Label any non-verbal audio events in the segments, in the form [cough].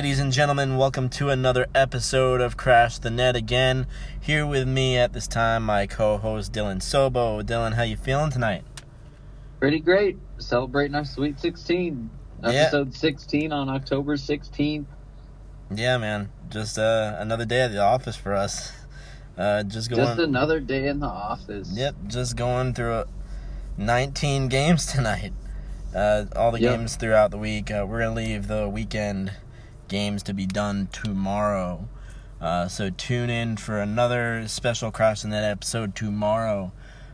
ladies and gentlemen, welcome to another episode of Crash the Net again. Here with me at this time, my co-host Dylan Sobo. Dylan, how you feeling tonight? Pretty great. Celebrating our Sweet 16. Yeah. Episode 16 on October 16th. Yeah, man. Just uh, another day at the office for us. Uh, just going. Just another day in the office. Yep, just going through uh, 19 games [laughs] tonight. Uh, all the Yep. games throughout the week. Uh, we're gonna leave the weekend games to be done tomorrow. Uh, so tune in for another special Crash the Net episode tomorrow.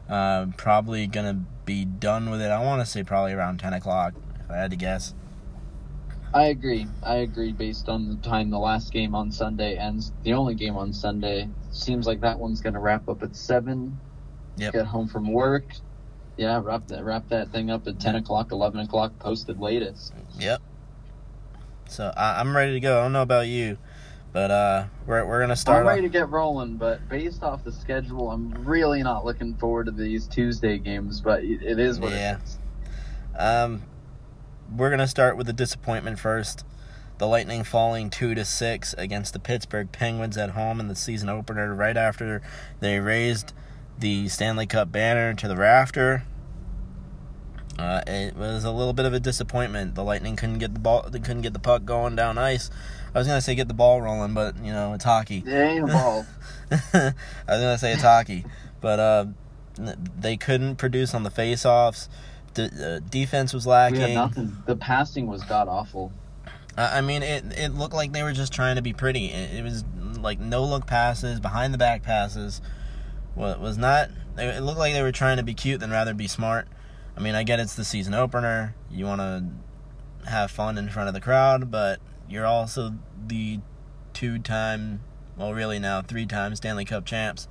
Uh, probably gonna be done with it. I want to say probably around 10 o'clock, if I had to guess. I agree. I agree based on the time the last game on Sunday ends. The only game on Sunday. Seems like that one's going to wrap up at 7. Yep. Get home from work. Yeah, wrap that wrap that thing up at 10 o'clock, 11 o'clock, posted latest. Yep. So I, I'm ready to go. I don't know about you, but uh, we're we're gonna start. I'm ready off- to get rolling, but based off the schedule, I'm really not looking forward to these Tuesday games, but it it is what Yeah. it is. Um, we're gonna start with the disappointment first. The Lightning falling two to six against the Pittsburgh Penguins at home in the season opener, right after they raised the Stanley Cup banner to the rafter. Uh, it was a little bit of a disappointment. The Lightning couldn't get the ball, they couldn't get the puck going down ice. I was gonna say get the ball rolling, but you know it's hockey. It ain't [laughs] ball. I was gonna say it's hockey, but uh, they couldn't produce on the faceoffs. The uh, defense was lacking. nothing. The passing was god awful. I I mean, it it looked like they were just trying to be pretty. It, it was like no look passes, behind the back passes. Well, it was not. It looked like they were trying to be cute than rather be smart. I mean, I get it's the season opener. You want to have fun in front of the crowd, but you're also the two-time, well, really now three-time Stanley Cup champs.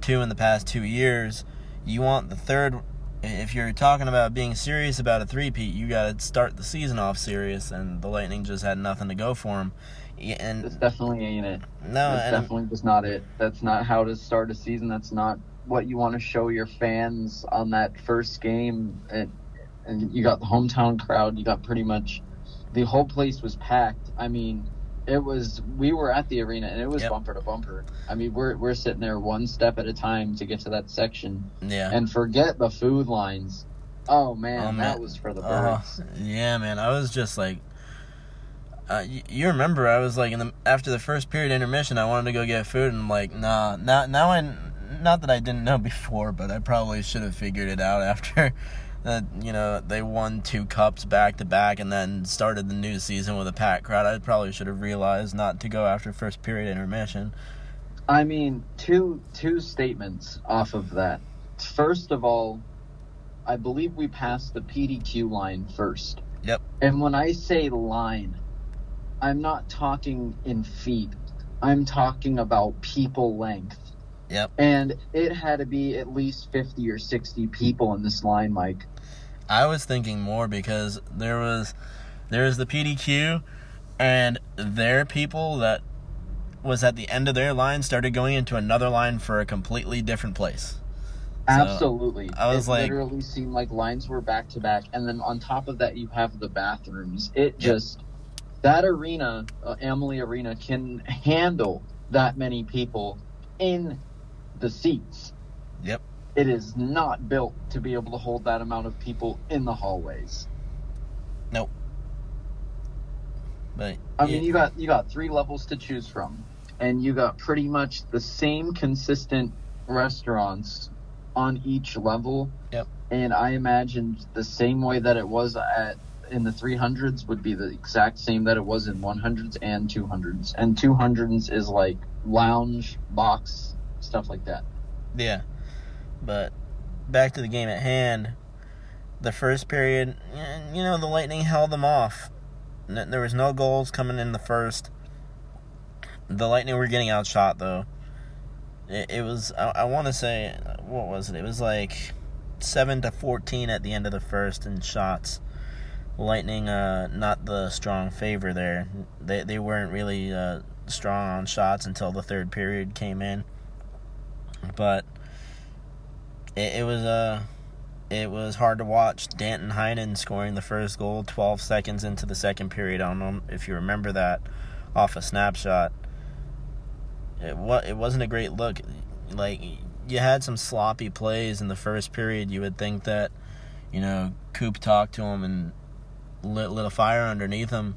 Two in the past two years. You want the third. If you're talking about being serious about a three-peat, you got to start the season off serious, and the Lightning just had nothing to go for them. And This definitely ain't it. no, That's definitely just not it. That's not how to start a season. That's not what you want to show your fans on that first game. And, and you got the hometown crowd. You got pretty much the whole place was packed. I mean, it was. We were at the arena and it was Yep. bumper to bumper. I mean, we're we're sitting there one step at a time to get to that section. yeah. And forget the food lines. Oh man, Oh, man. that was for the Oh, birds. yeah, man. I was just like, uh, you, you remember? I was like, in the after the first period intermission, I wanted to go get food, and I'm like, nah. Now, now I, not that I didn't know before, but I probably should have figured it out after. [laughs] That you know they won two cups back to back and then started the new season with a packed crowd. I probably should have realized not to go after first period intermission. I mean, two two statements off of that. First of all, I believe we passed the PDQ line first. Yep. And when I say line, I'm not talking in feet. I'm talking about people length. Yep. And it had to be at least 50 or 60 people in this line, Mike. I was thinking more because there was there was the PDQ and their people that was at the end of their line started going into another line for a completely different place. So, Absolutely. I was it like- literally seemed like lines were back to back, and then on top of that, you have the bathrooms. It just that arena, uh, Amalie Arena, can handle that many people in the seats. Yep. It is not built to be able to hold that amount of people in the hallways. But I yeah, mean, you got you got three levels to choose from, and you got pretty much the same consistent restaurants on each level. Yep. And I imagined the same way that it was at in the 300s would be the exact same that it was in 100s and 200s. And 200s is like lounge, box, stuff like that. yeah. But back to the game at hand. The first period, eh, you know, the Lightning held them off. There was no goals coming in the first. The Lightning were getting outshot though. It, it was I, I want to say what was it? It was like seven to fourteen at the end of the first in shots. Lightning, uh, not the strong favor there. They they weren't really uh, strong on shots until the third period came in. But it, it was uh it was hard to watch. Danton Heinen scoring the first goal 12 seconds into the second period. I don't know if you remember that off a snapshot. It wa- it wasn't a great look. Like you had some sloppy plays in the first period. You would think that, you know, Coop talked to him and lit, lit a fire underneath him,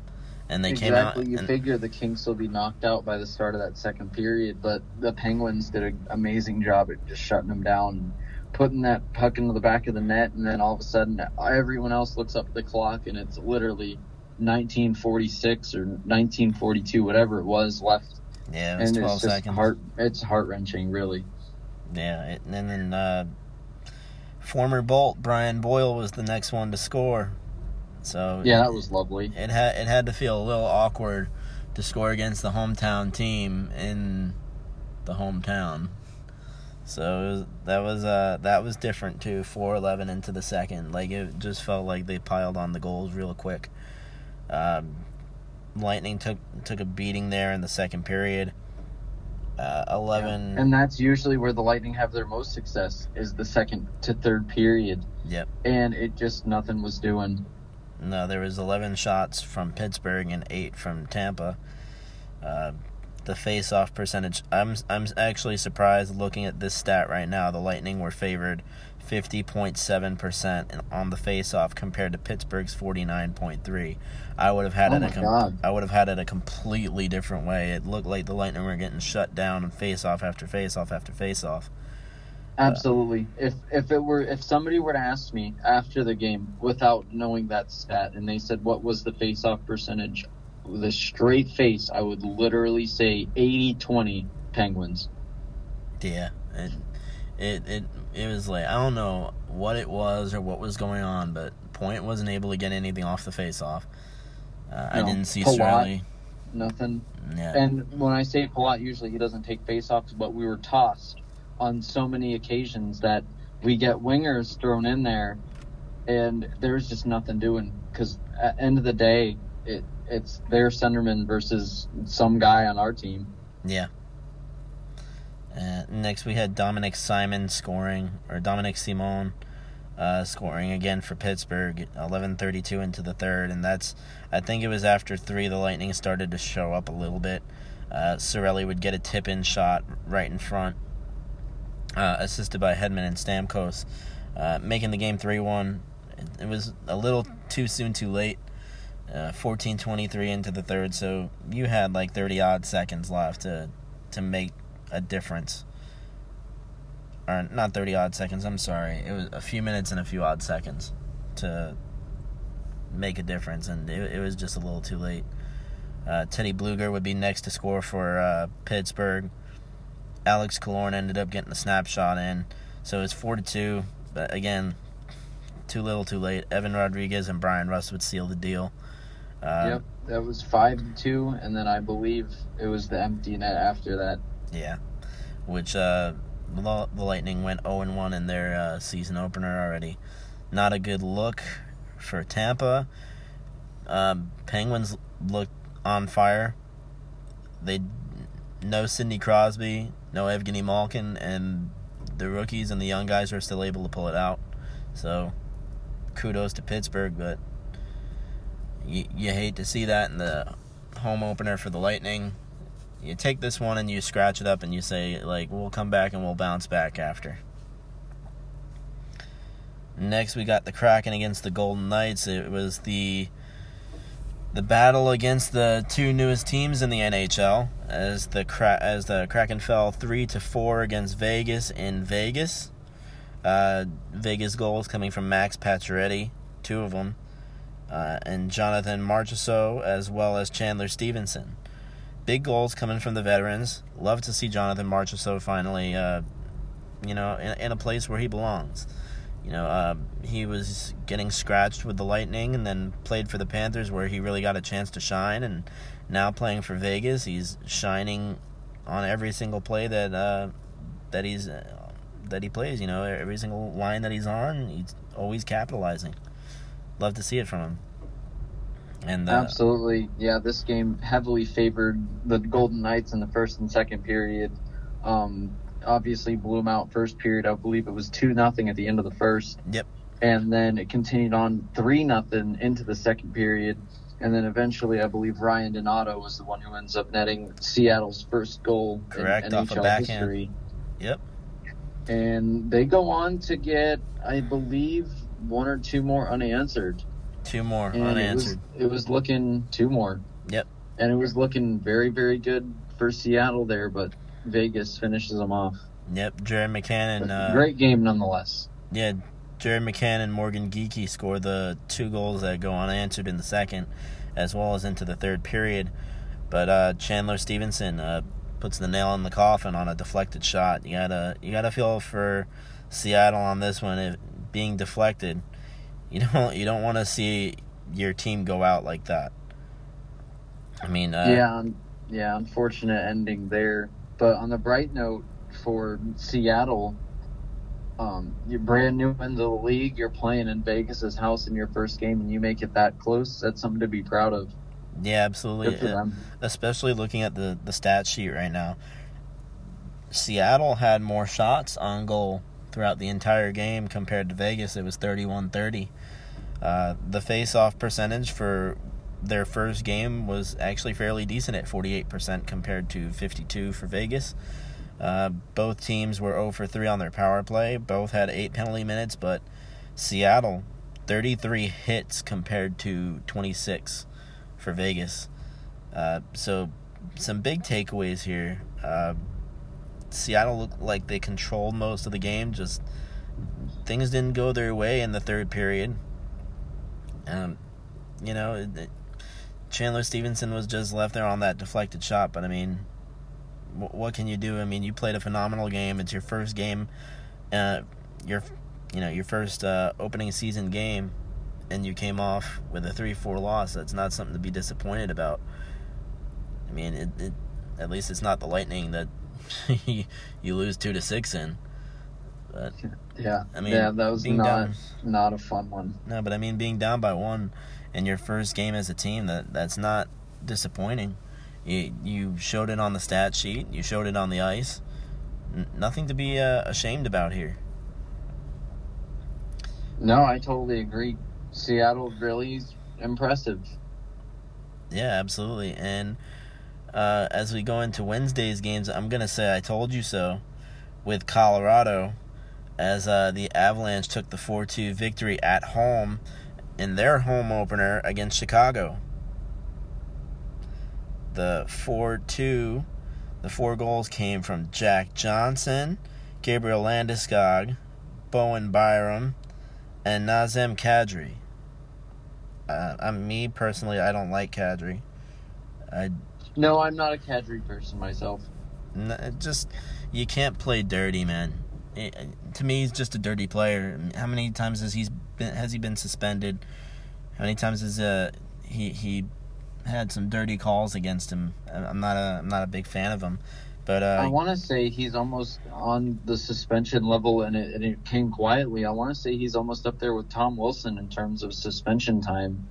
and they exactly. came out. You and- figure the Kings will be knocked out by the start of that second period, but the Penguins did an amazing job at just shutting them down, and putting that puck into the back of the net, and then all of a sudden everyone else looks up at the clock and it's literally 1946 or 1942, whatever it was left, yeah, it was and 12 it's just seconds. heart. It's heart wrenching, really. Yeah, it, and then uh, former Bolt Brian Boyle was the next one to score. So Yeah, that was lovely. it had it had to feel a little awkward to score against the hometown team in the hometown. So was, that was uh that was different too. Four eleven into the second, like it just felt like they piled on the goals real quick. Um, Lightning took took a beating there in the second period. Uh, Eleven. And that's usually where the Lightning have their most success is the second to third period. Yep. And it just nothing was doing. No, there was 11 shots from Pittsburgh and 8 from Tampa. Uh, the face-off percentage, I'm I'm actually surprised looking at this stat right now. The Lightning were favored 50.7% on the face-off compared to Pittsburgh's 49.3. I would have had Oh it a com- I would have had it a completely different way. It looked like the Lightning were getting shut down and face-off after face-off after face-off. Absolutely. If if it were if somebody were to ask me after the game without knowing that stat and they said what was the face off percentage with a straight face, I would literally say 80-20 Penguins. Yeah, it, it it it was like I don't know what it was or what was going on, but Point wasn't able to get anything off the face-off. Uh, I didn't see Palat. Straley. Nothing. Yeah, And when I say Palat, usually he doesn't take face offs, but we were tossed on so many occasions that we get wingers thrown in there, and there's just nothing doing. Because at end of the day, it it's their centerman versus some guy on our team. yeah. Uh, next, we had Dominic Simon scoring, or Dominic Simon uh, scoring again for Pittsburgh. Eleven thirty-two into the third, and that's I think it was after three the Lightning started to show up a little bit. Uh, Cirelli would get a tip-in shot right in front, uh, assisted by Hedman and Stamkos, uh, making the game three one. It, it was a little too soon, too late. Uh, 14-23 into the third, so you had like thirty odd seconds left to to make a difference. Or not thirty odd seconds. I'm sorry. It was a few minutes and a few odd seconds to make a difference, and it, it was just a little too late. Uh, Teddy Bluger would be next to score for uh, Pittsburgh. Alex Killorn ended up getting the snapshot in, so it's four to two. But again, too little, too late. Evan Rodriguez and Brian Rust would seal the deal. Um, yep, that was five to two, and then I believe it was the empty net after that. Yeah, which uh, the the Lightning went 0 and 1 in their uh, season opener already. Not a good look for Tampa. Um, Penguins looked on fire. They no Sidney Crosby, no Evgeny Malkin, and the rookies and the young guys are still able to pull it out. So kudos to Pittsburgh, but you, you hate to see that in the home opener for the Lightning. You take this one and you scratch it up and you say like we'll come back and we'll bounce back after. Next we got the kraken against the golden knights. It was the the battle against the two newest teams in the nhl as the Kra- as the kraken fell 3 to 4 against vegas in vegas uh, vegas goals coming from max pacioretty two of them uh, and jonathan marchessault as well as chandler stephenson big goals coming from the veterans. Love to see Jonathan Marchessault finally, uh, you know, in, in, a place where he belongs. You know, uh, he was getting scratched with the Lightning and then played for the Panthers where he really got a chance to shine. And now playing for Vegas, he's shining on every single play that uh, that he's uh, that he plays. You know, every single line that he's on, he's always capitalizing. Love to see it from him. And uh, absolutely, yeah, this game heavily favored the Golden Knights in the first and second period. Um, obviously, blew them out first period. I believe it was two nothing at the end of the first. Yep. and then it continued on three nothing into the second period, and then eventually I believe Ryan Donato was the one who ends up netting Seattle's first goal Correct, in off NHL backhand. history. Yep. And they go on to get, I believe, one or two more unanswered. Two more And unanswered. It was, it was looking two more. Yep. And it was looking very, very good for Seattle there, but Vegas finishes them off. Yep. Jared McCannon. Uh, Great game nonetheless. Yeah, Jared McCann and Morgan Geekie score the two goals that go unanswered in the second, as well as into the third period. But uh, Chandler Stephenson uh, puts the nail in the coffin on a deflected shot. You gotta you gotta feel for Seattle on this one. If being deflected, you [laughs] don't you don't want to see your team go out like that. I mean, uh, yeah, yeah, unfortunate ending there. But on the bright note for Seattle, um, you're brand new into the league. You're playing in Vegas's house in your first game, and you make it that close. That's something to be proud of. yeah, absolutely. Uh, especially looking at the the stat sheet right now. Seattle had more shots on goal throughout the entire game compared to Vegas. It was 31-30. Uh, the face-off percentage for their first game was actually fairly decent at 48% compared to 52 for Vegas. Uh, both teams were 0 for 3 on their power play. Both had 8 penalty minutes, but Seattle 33 hits compared to 26 for Vegas. Uh, so, some big takeaways here. Uh, Seattle looked like they controlled most of the game. Just things didn't go their way in the third period. Um, you know, it, Chandler Stephenson was just left there on that deflected shot. But I mean, what can you do? I mean, you played a phenomenal game. It's your first game, uh, your you know your first uh, opening season game, and you came off with a three-four loss. That's not something to be disappointed about. I mean, it, it at least it's not the Lightning that [laughs] you lose two to six in. But Yeah, I mean, yeah, that was not down- not a fun one. no, but I mean, being down by one in your first game as a team, that that's not disappointing. You you showed it on the stat sheet. You showed it on the ice. N- nothing to be uh, ashamed about here. No, I totally agree. Seattle really is impressive. Yeah, absolutely. And uh, as we go into Wednesday's games, I'm gonna say I told you so with Colorado, as uh, the Avalanche took the 4-2 victory at home in their home opener against Chicago. The 4-2, the four goals came from Jack Johnson, Gabriel Landeskog, Bowen Byram, and Nazem Kadri. Uh, I'm me personally. I don't like Kadri. I No, I'm not a Kadri person myself. n- just you can't play dirty, man. It- to me, he's just a dirty player. How many times has he been has he been suspended? How many times has uh he he had some dirty calls against him? I- I'm not a I'm not a big fan of him, but I uh, want to say he's almost on the suspension level, and it, and it came quietly. I want to say he's almost up there with Tom Wilson in terms of suspension time.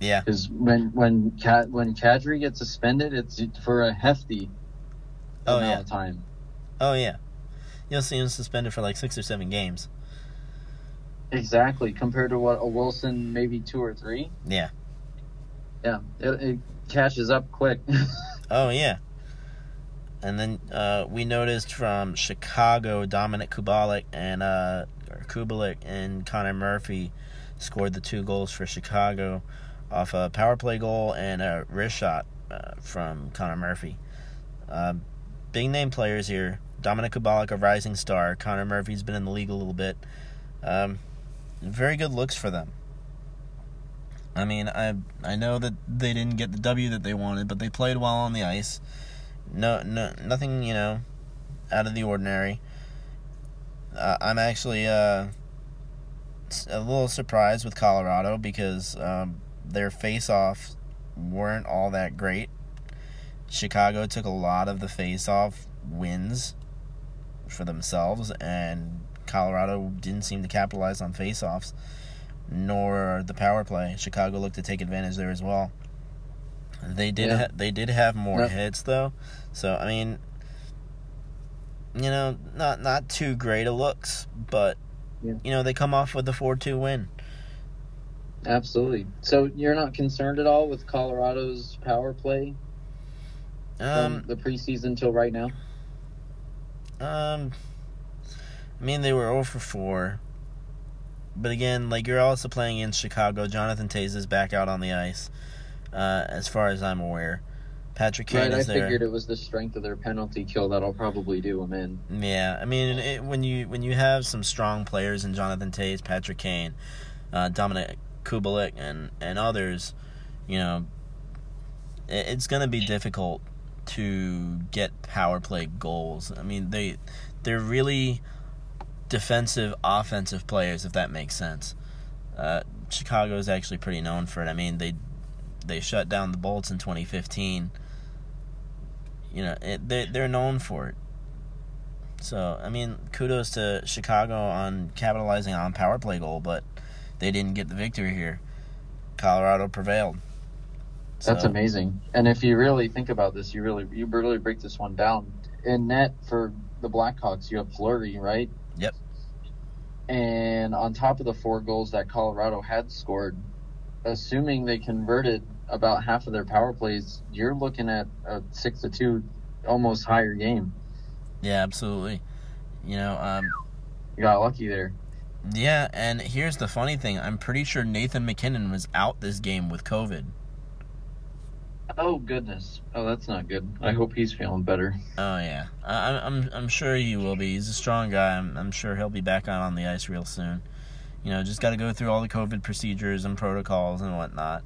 yeah, Because when when Cat when Kadri gets suspended, it's for a hefty Oh, amount yeah. of time. oh yeah, you'll see him suspended for like six or seven games. Exactly, compared to what a Wilson maybe two or three. Yeah. Yeah, it, it catches up quick. [laughs] Oh yeah. And then uh, we noticed from Chicago, Dominik Kubalik and uh, Kubalik and Connor Murphy scored the two goals for Chicago off a power play goal and a wrist shot uh, from Connor Murphy. Uh, big name players here. Dominik Kubalik, a rising star. Connor Murphy's been in the league a little bit. Um, very good looks for them. I mean, I I know that they didn't get the W that they wanted, but they played well on the ice. No, no, nothing you know, out of the ordinary. Uh, I'm actually uh, a little surprised with Colorado because um, their face-offs weren't all that great. Chicago took a lot of the face-off wins for themselves, and Colorado didn't seem to capitalize on face-offs nor the power play. Chicago looked to take advantage there as well. They did. Yeah. Ha- they did have more Yep. hits though, so I mean, you know, not not too great of looks, but Yeah. you know they come off with a four-two win. Absolutely. So you're not concerned at all with Colorado's power play Um, from the preseason till right now? Um, I mean, they were 0 for 4. But again, like, you're also playing in Chicago. Jonathan Toews is back out on the ice, uh, as far as I'm aware. Patrick Kane Right, I is there. I figured it was the strength of their penalty kill that'll probably do them in. Yeah, I mean, it, when you when you have some strong players in Jonathan Toews, Patrick Kane, uh, Dominik Kubalik, and and others, you know, it, it's going to be difficult to get power play goals. I mean, they they're really defensive, offensive players, if that makes sense. Uh, Chicago is actually pretty known for it. I mean, they they shut down the Bolts in 2015. You know, it, they they're known for it. So I mean, kudos to Chicago on capitalizing on power play goal, but they didn't get the victory here. Colorado prevailed. That's amazing. And if you really think about this, you really you really break this one down. In net for the Blackhawks, you have Fleury, right? Yep. And on top of the four goals that Colorado had scored, assuming they converted about half of their power plays, you're looking at a six to two, almost higher game. Yeah, absolutely. You know, um, You got lucky there. yeah, and here's the funny thing: I'm pretty sure Nathan MacKinnon was out this game with COVID. Oh goodness. Oh, that's not good. I hope he's feeling better. Oh yeah, I, I'm I'm I'm sure he will be. He's a strong guy. I'm I'm sure he'll be back out on the ice real soon. You know, just got to go through all the COVID procedures and protocols and whatnot.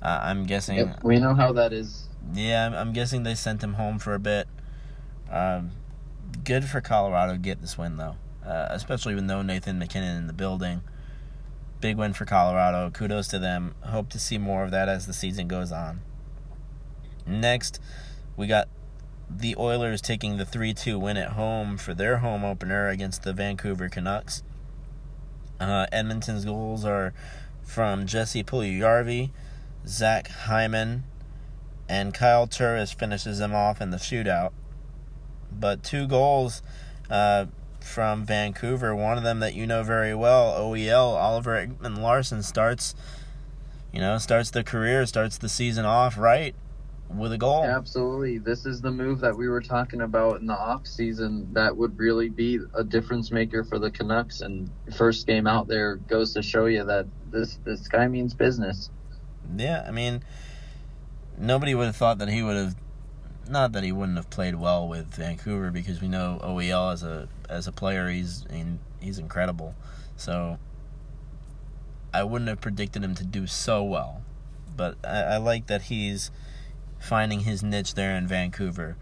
Uh, I'm guessing. Yep, we know how that is. Yeah, I'm, I'm guessing they sent him home for a bit. Um, good for Colorado to get this win though, uh, especially with no Nathan MacKinnon in the building. Big win for Colorado. Kudos to them. Hope to see more of that as the season goes on. Next, we got the Oilers taking the 3 2 win at home for their home opener against the Vancouver Canucks. Uh, Edmonton's goals are from Jesse Puljujarvi, Zach Hyman, and Kyle Turris finishes them off in the shootout. But two goals uh, from Vancouver, one of them that you know very well, OEL, Oliver Ekman-Larsson starts, you know, starts the career, starts the season off right with a goal. Absolutely. This is the move that we were talking about in the off season that would really be a difference maker for the Canucks and first game out there goes to show you that this this guy means business. Yeah, I mean, nobody would have thought that he would have. Not that he wouldn't have played well with Vancouver because we know OEL as a as a player he's he's incredible. So I wouldn't have predicted him to do so well, but I, I like that he's finding his niche there in Vancouver.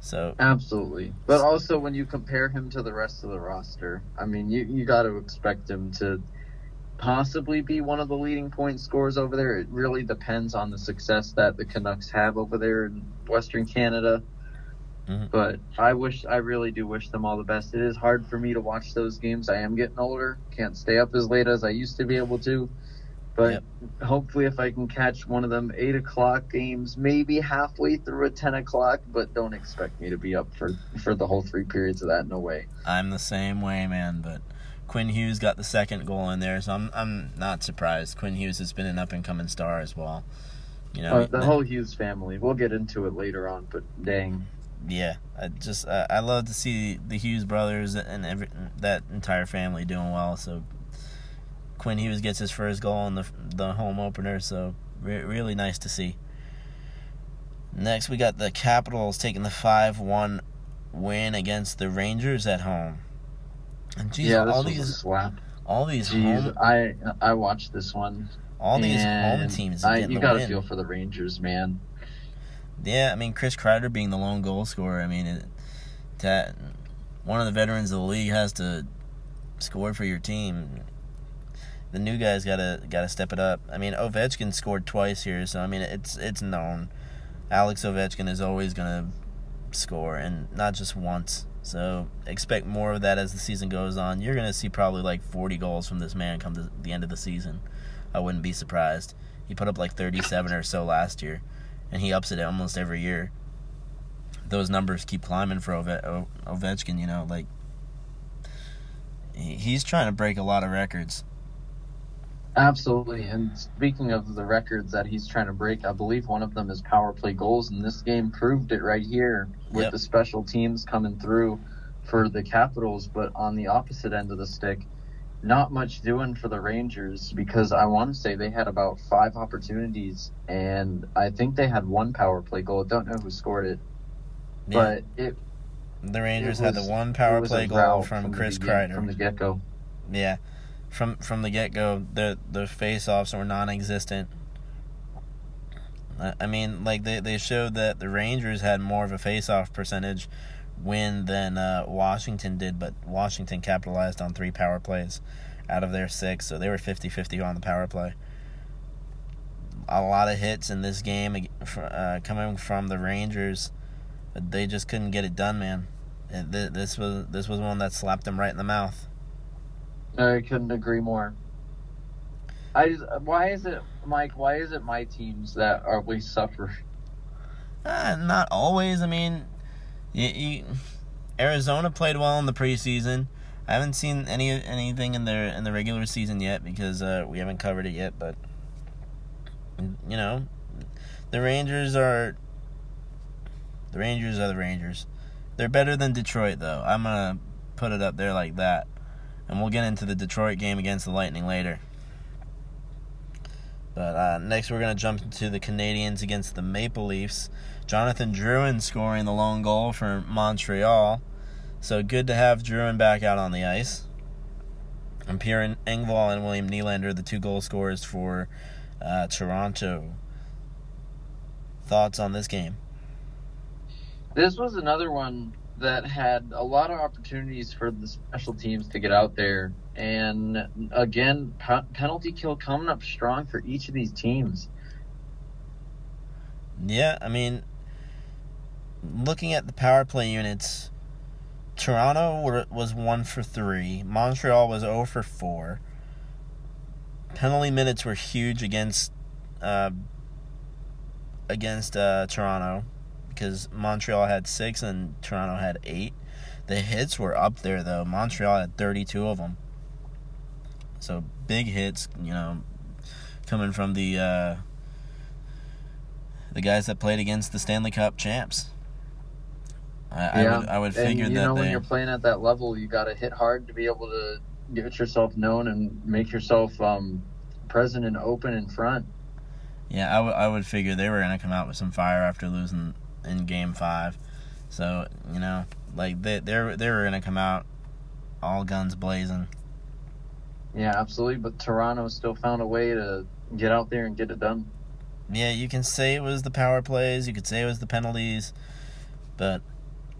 So Absolutely. But also when you compare him to the rest of the roster, I mean you, you gotta expect him to possibly be one of the leading point scorers over there. It really depends on the success that the Canucks have over there in Western Canada. Mhm. But I wish, I really do wish them all the best. It is hard for me to watch those games. I am getting older, can't stay up as late as I used to be able to. But Yep. hopefully, if I can catch one of them eight o'clock games, maybe halfway through a ten o'clock, but don't expect me to be up for for the whole three periods of that. No way. I'm the same way, man. But Quinn Hughes got the second goal in there, so I'm I'm not surprised. Quinn Hughes has been an up and coming star as well. You know, Uh, the whole Hughes family. We'll get into it later on, but dang. yeah, I just uh, I love to see the Hughes brothers and every that entire family doing well. So Quinn Hughes gets his first goal in the the home opener, so re- really nice to see. Next, we got the Capitals taking the five one win against the Rangers at home. And geez, yeah, all these slap. all these Jeez, home I I watched this one. all these home teams I, you gotta feel for the Rangers, man. Yeah, I mean Chris Kreider being the lone goal scorer. I mean, it, that one of the veterans of the league has to score for your team. The new guys gotta gotta step it up. I mean, Ovechkin scored twice here, so I mean it's it's known. Alex Ovechkin is always gonna score, and not just once. So expect more of that as the season goes on. You're gonna see probably like 40 goals from this man come to the end of the season. I wouldn't be surprised. He put up like 37 or so last year and he ups it almost every year. Those numbers keep climbing for Ove- Ovechkin, you know, like he's trying to break a lot of records. Absolutely. And speaking of the records that he's trying to break, I believe one of them is power play goals, and this game proved it right here with Yep. the special teams coming through for the Capitals. But on the opposite end of the stick, not much doing for the Rangers because I want to say they had about five opportunities, and I think they had one power play goal. Don't know who scored it, Yeah. but it the Rangers it had the one power play goal rout from, Chris Kreider. from the get go. Yeah, from from the get go, the the face offs were non-existent. I I mean, like they they showed that the Rangers had more of a face off percentage win than uh, Washington did, but Washington capitalized on three power plays out of their six, so they were 50-50 on the power play. A lot of hits in this game uh, coming from the Rangers, but they just couldn't get it done, man. This was this was one that slapped them right in the mouth. I couldn't agree more. I just, why is it, Mike? Why is it my teams that always suffer? Uh, not always. I mean, you, you, Arizona played well in the preseason. I haven't seen any anything in their in the regular season yet because uh, we haven't covered it yet. But you know, the Rangers are the Rangers are the Rangers. They're better than Detroit, though. I'm gonna put it up there like that, and we'll get into the Detroit game against the Lightning later. But uh, next, we're going to jump into the Canadiens against the Maple Leafs. Jonathan Drouin scoring the lone goal for Montreal. So good to have Drouin back out on the ice. And Pierre Engvall and William Nylander, the two goal scorers for uh, Toronto. Thoughts on this game? This was another one that had a lot of opportunities for the special teams to get out there, and again, pe- penalty kill coming up strong for each of these teams. Yeah, I mean, looking at the power play units, Toronto was 1 for 3, Montreal was 0 for 4. Penalty minutes were huge against uh, against uh, Toronto because Montreal had 6 and Toronto had 8. The hits were up there though. Montreal had 32 of them. So big hits, you know, coming from the uh, the guys that played against the Stanley Cup champs. I, I would I would and figure you that know when you're playing at that level, you got to hit hard to be able to get yourself known and make yourself um, present and open in front. yeah I would I would figure they were gonna come out with some fire after losing in Game Five, so you know like they they are they were gonna come out all guns blazing. Yeah, absolutely. But Toronto still found a way to get out there and get it done. Yeah, you can say it was the power plays, you could say it was the penalties, but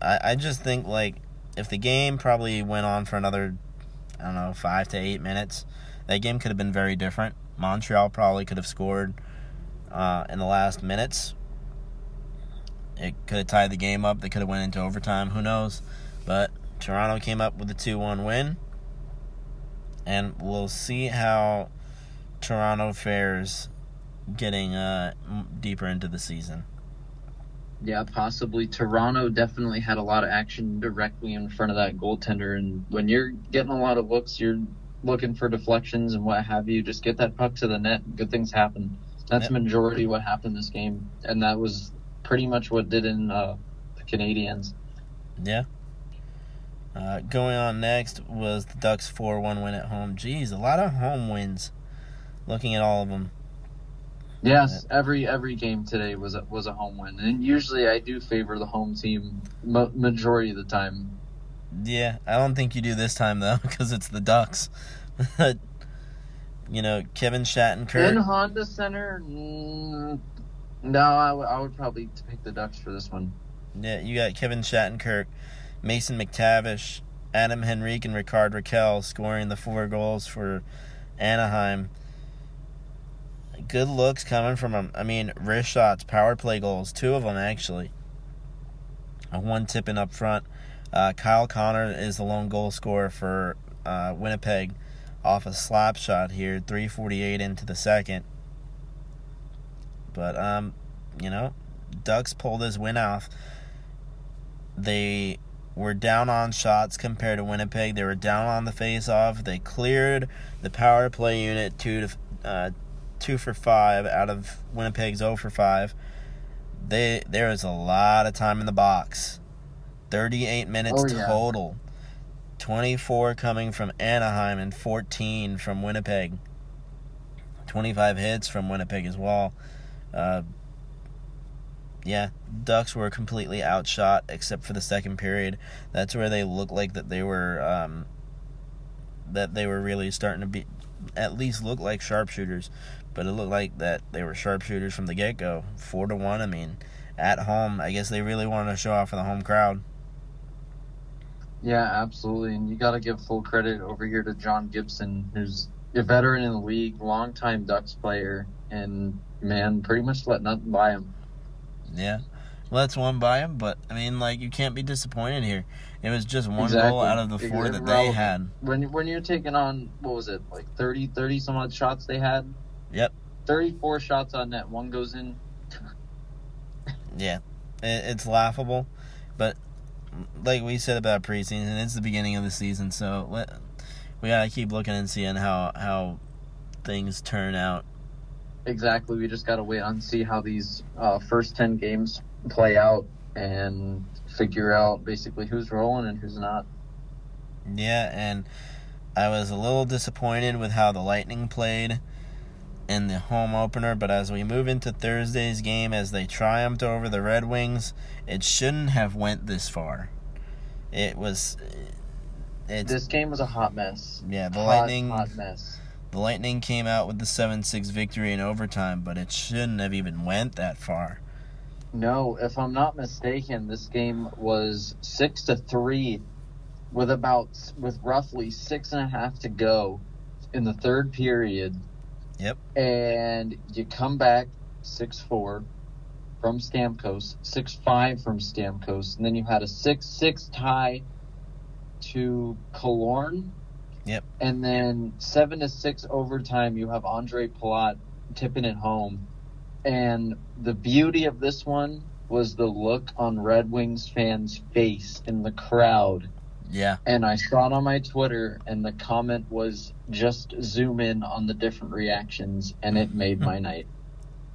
I I just think like if the game probably went on for another I don't know five to eight minutes, that game could have been very different. Montreal probably could have scored uh, in the last minutes. It could have tied the game up. They could have went into overtime. Who knows? But Toronto came up with a two-one win, and we'll see how Toronto fares getting uh, deeper into the season. Yeah, possibly. Toronto definitely had a lot of action directly in front of that goaltender, and when you're getting a lot of looks, you're looking for deflections and what have you. Just get that puck to the net. Good things happen. That's Yep. majority what happened this game, and that was pretty much what did in uh, the Canadiens. Yeah. Uh, going on next was the Ducks 4 1 win at home. Jeez, a lot of home wins. Looking at all of them. Yes, every every game today was a, was a home win, and usually I do favor the home team ma- majority of the time. Yeah, I don't think you do this time, though, [laughs] because it's the Ducks. [laughs] you know, Kevin Shattenkirk In Honda Center, mm, no, I, w- I would probably pick the Ducks for this one. Yeah, you got Kevin Shattenkirk, Mason McTavish, Adam Henrique, and Rickard Rakell scoring the four goals for Anaheim. Good looks coming from them. I mean, wrist shots, power play goals, two of them actually. One tipping up front. Uh, Kyle Connor is the lone goal scorer for uh, Winnipeg off a slap shot here, 348 into the second. But, um, you know, Ducks pulled this win off. They were down on shots compared to Winnipeg. They were down on the face-off. They cleared the power play unit two to uh, two for five out of Winnipeg's zero for five. They there was a lot of time in the box. Thirty-eight minutes Oh, yeah. total. Twenty-four coming from Anaheim and fourteen from Winnipeg. Twenty-five hits from Winnipeg as well. Uh, yeah, Ducks were completely outshot except for the second period. That's where they looked like that they were um, that they were really starting to be at least look like sharpshooters. But it looked like that they were sharpshooters from the get go. Four to one. I mean, at home, I guess they really wanted to show off for the home crowd. Yeah, absolutely. And you got to give full credit over here to John Gibson, who's a veteran in the league, longtime Ducks player, and man, pretty much let nothing by him. Yeah. Well, that's one by him, but I mean, like you can't be disappointed here. It was just one Exactly. goal out of the four that they had. When when you're taking on what was it like 30, 30 some odd shots they had? Yep. Thirty four shots on net, one goes in. Yeah, it, it's laughable, but like we said about preseason, it's the beginning of the season, so let, we gotta keep looking and seeing how how things turn out. Exactly. We just got to wait and see how these uh, first ten games play out and figure out basically who's rolling and who's not. Yeah, and I was a little disappointed with how the Lightning played in the home opener, but as we move into Thursday's game, as they triumphed over the Red Wings, it shouldn't have went this far. It was. It's This game was a hot mess. yeah. The hot, Lightning. hot mess. The Lightning came out with the 7 6 victory in overtime, but it shouldn't have even went that far. No, if I'm not mistaken, this game was six to three, with about with roughly six and a half to go in the third period. Yep. And you come back six four from Stamkos, six five from Stamkos, and then you had a six six tie to Killorn. Yep. And then seven to six overtime, you have Andre Palat tipping it home. And the beauty of this one was the look on Red Wings fans' face in the crowd. Yeah. And I saw it on my Twitter, and the comment was just zoom in on the different reactions, and it made my [laughs] night.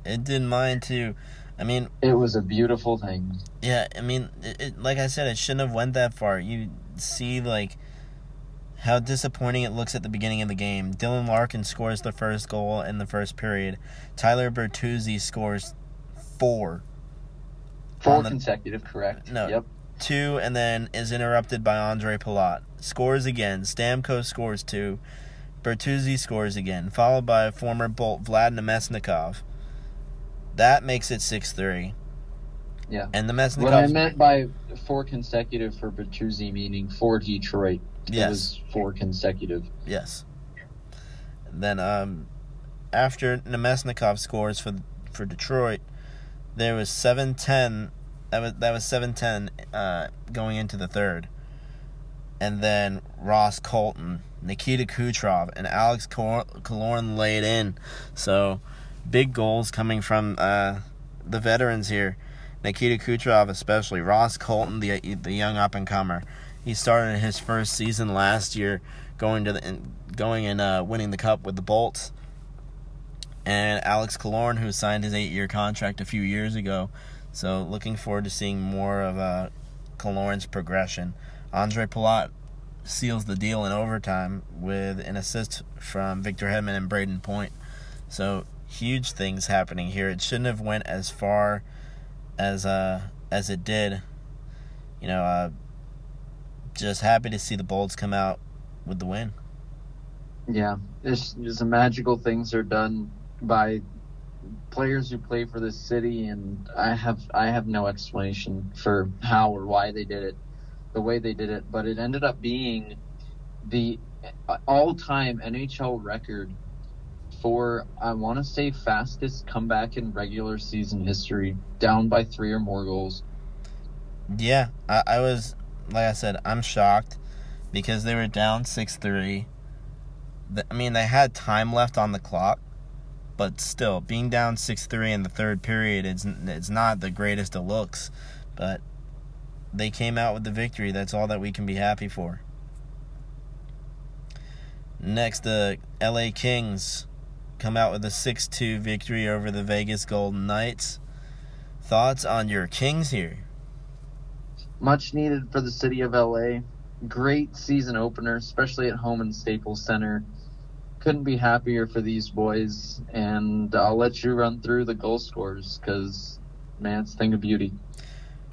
It did mine too. I mean, It was a beautiful thing. yeah, I mean, it, it, like I said, it shouldn't have went that far. You see, like, how disappointing it looks at the beginning of the game. Dylan Larkin scores the first goal in the first period. Tyler Bertuzzi scores four. Four the- consecutive, correct? No. Yep. two and then is interrupted by Andre Palat. Scores again. Stamkos scores two. Bertuzzi scores again, followed by former Bolt Vlad Namestnikov. That makes it 6 3. Yeah. And the What I meant by four consecutive for Bertuzzi, meaning for Detroit. It Yes. was four consecutive. Yes. And Then, um, after Namestnikov scores for for Detroit, there was seven ten. That was, that was 7 10 uh, going into the third. And then Ross Colton, Nikita Kucherov, and Alex Kor- Killorn laid in. So, big goals coming from uh, the veterans here. Nikita Kucherov, especially. Ross Colton, the the young up and comer. He started his first season last year, going to the going and uh, winning the cup with the Bolts. And Alex Killorn, who signed his eight-year contract a few years ago, so looking forward to seeing more of uh, Killorn's progression. Andre Palat seals the deal in overtime with an assist from Victor Hedman and Brayden Point. So huge things happening here. It shouldn't have went as far as uh as it did. You know, uh just happy to see the Bolts come out with the win. Yeah, it's just magical things are done by players who play for this city, and I have I have no explanation for how or why they did it, the way they did it, but it ended up being the all-time NHL record for I want to say fastest comeback in regular season history, down by three or more goals. Yeah, I, I was like I said, I'm shocked because they were down six three. I mean, they had time left on the clock, but still, being down six three in the third period, it's it's not the greatest of looks. But they came out with the victory. That's all that we can be happy for. Next, the LA Kings come out with a 6 2 victory over the Vegas Golden Knights. Thoughts on your Kings here? Much needed for the city of LA. Great season opener, especially at home in Staples Center. Couldn't be happier for these boys, and I'll let you run through the goal scores because, man, it's a thing of beauty.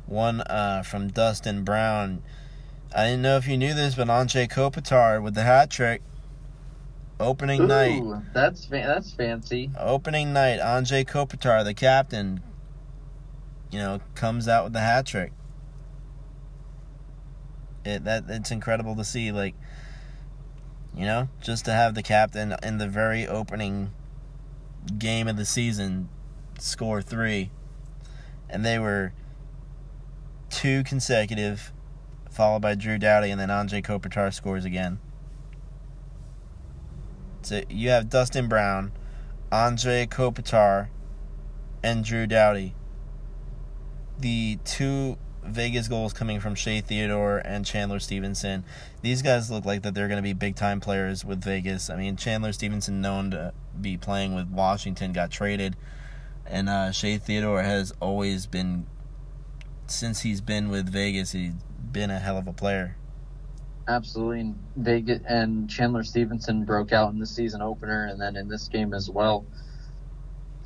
One uh, from Dustin Brown. I didn't know if you knew this, but Anze Kopitar with the hat trick. Opening Ooh, night. That's fa- that's fancy. Opening night, Anze Kopitar, the captain, you know, comes out with the hat trick. It that it's incredible to see, like, you know, just to have the captain in the very opening game of the season score three, and they were two consecutive, followed by Drew Doughty, and then Andre Kopitar scores again. So you have Dustin Brown, Andre Kopitar, and Drew Doughty. The two Vegas goals coming from Shea Theodore and Chandler Stephenson. These guys look like that they're going to be big time players with Vegas. I mean, Chandler Stephenson, known to be playing with Washington, got traded, and uh, Shea Theodore has always been, since he's been with Vegas, he's been a hell of a player. Absolutely. And Vegas and Chandler Stephenson broke out in the season opener and then in this game as well.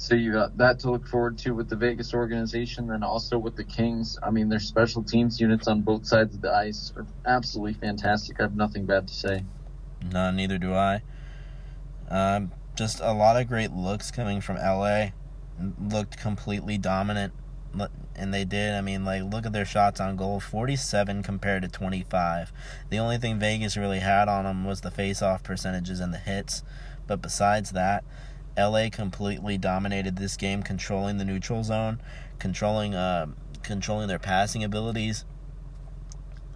So you got that to look forward to with the Vegas organization and also with the Kings. I mean, their special teams units on both sides of the ice are absolutely fantastic. I have nothing bad to say. No, neither do I. Um, just a lot of great looks coming from LA. Looked completely dominant, and they did. I mean, like, look at their shots on goal 47 compared to 25. The only thing Vegas really had on them was the face off percentages and the hits. But besides that, LA completely dominated this game, controlling the neutral zone, controlling uh, controlling their passing abilities,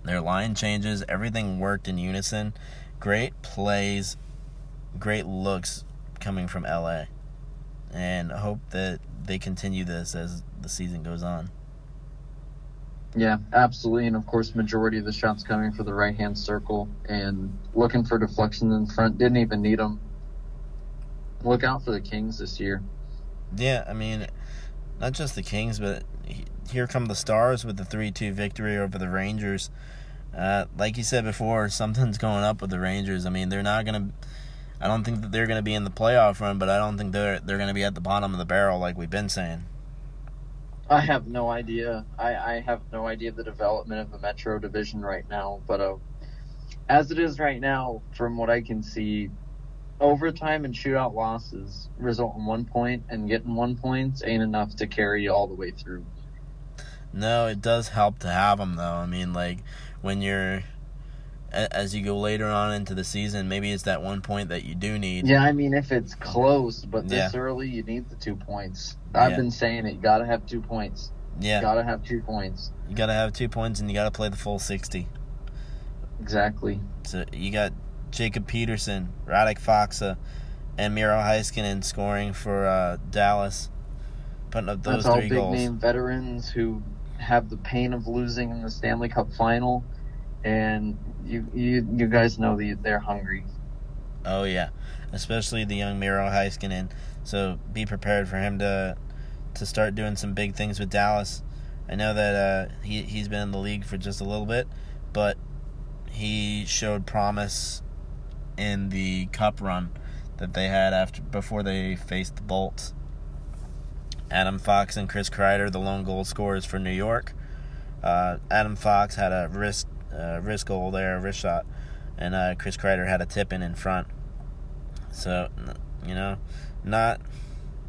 their line changes. Everything worked in unison. Great plays, great looks coming from LA, and I hope that they continue this as the season goes on. Yeah, absolutely, and of course, majority of the shots coming for the right hand circle and looking for deflections in front. Didn't even need them. Look out for the Kings this year. Yeah, I mean, not just the Kings, but here come the Stars with the three-two victory over the Rangers. Uh, like you said before, something's going up with the Rangers. I mean, they're not gonna. I don't think that they're gonna be in the playoff run, but I don't think they're they're gonna be at the bottom of the barrel like we've been saying. I have no idea. I, I have no idea the development of the Metro division right now, but uh, as it is right now, from what I can see, overtime and shootout losses result in one point, and getting one point ain't enough to carry you all the way through. No, it does help to have them though. I mean, like when you're as you go later on into the season, maybe it's that one point that you do need. Yeah, I mean, if it's close, but this Yeah. early, you need the two points. I've Yeah. been saying it. You gotta have two points. Yeah, You Gotta have two points. you got to have two points and you got to play the full sixty. Exactly. So you got Jacob Peterson, Radek Faksa, and Miro Heiskanen scoring for uh, Dallas, putting up those That's all three big goals. name veterans who have the pain of losing in the Stanley Cup final, and you you you guys know the, they're hungry. Oh yeah, especially the young Miro Heiskanen. So be prepared for him to to start doing some big things with Dallas. I know that uh, he he's been in the league for just a little bit, but he showed promise in the cup run that they had after before they faced the Bolts. Adam Fox and Chris Kreider, the lone goal scorers for New York. Uh, Adam Fox had a wrist uh, wrist goal there, a wrist shot, and uh, Chris Kreider had a tip in in front. So, you know, not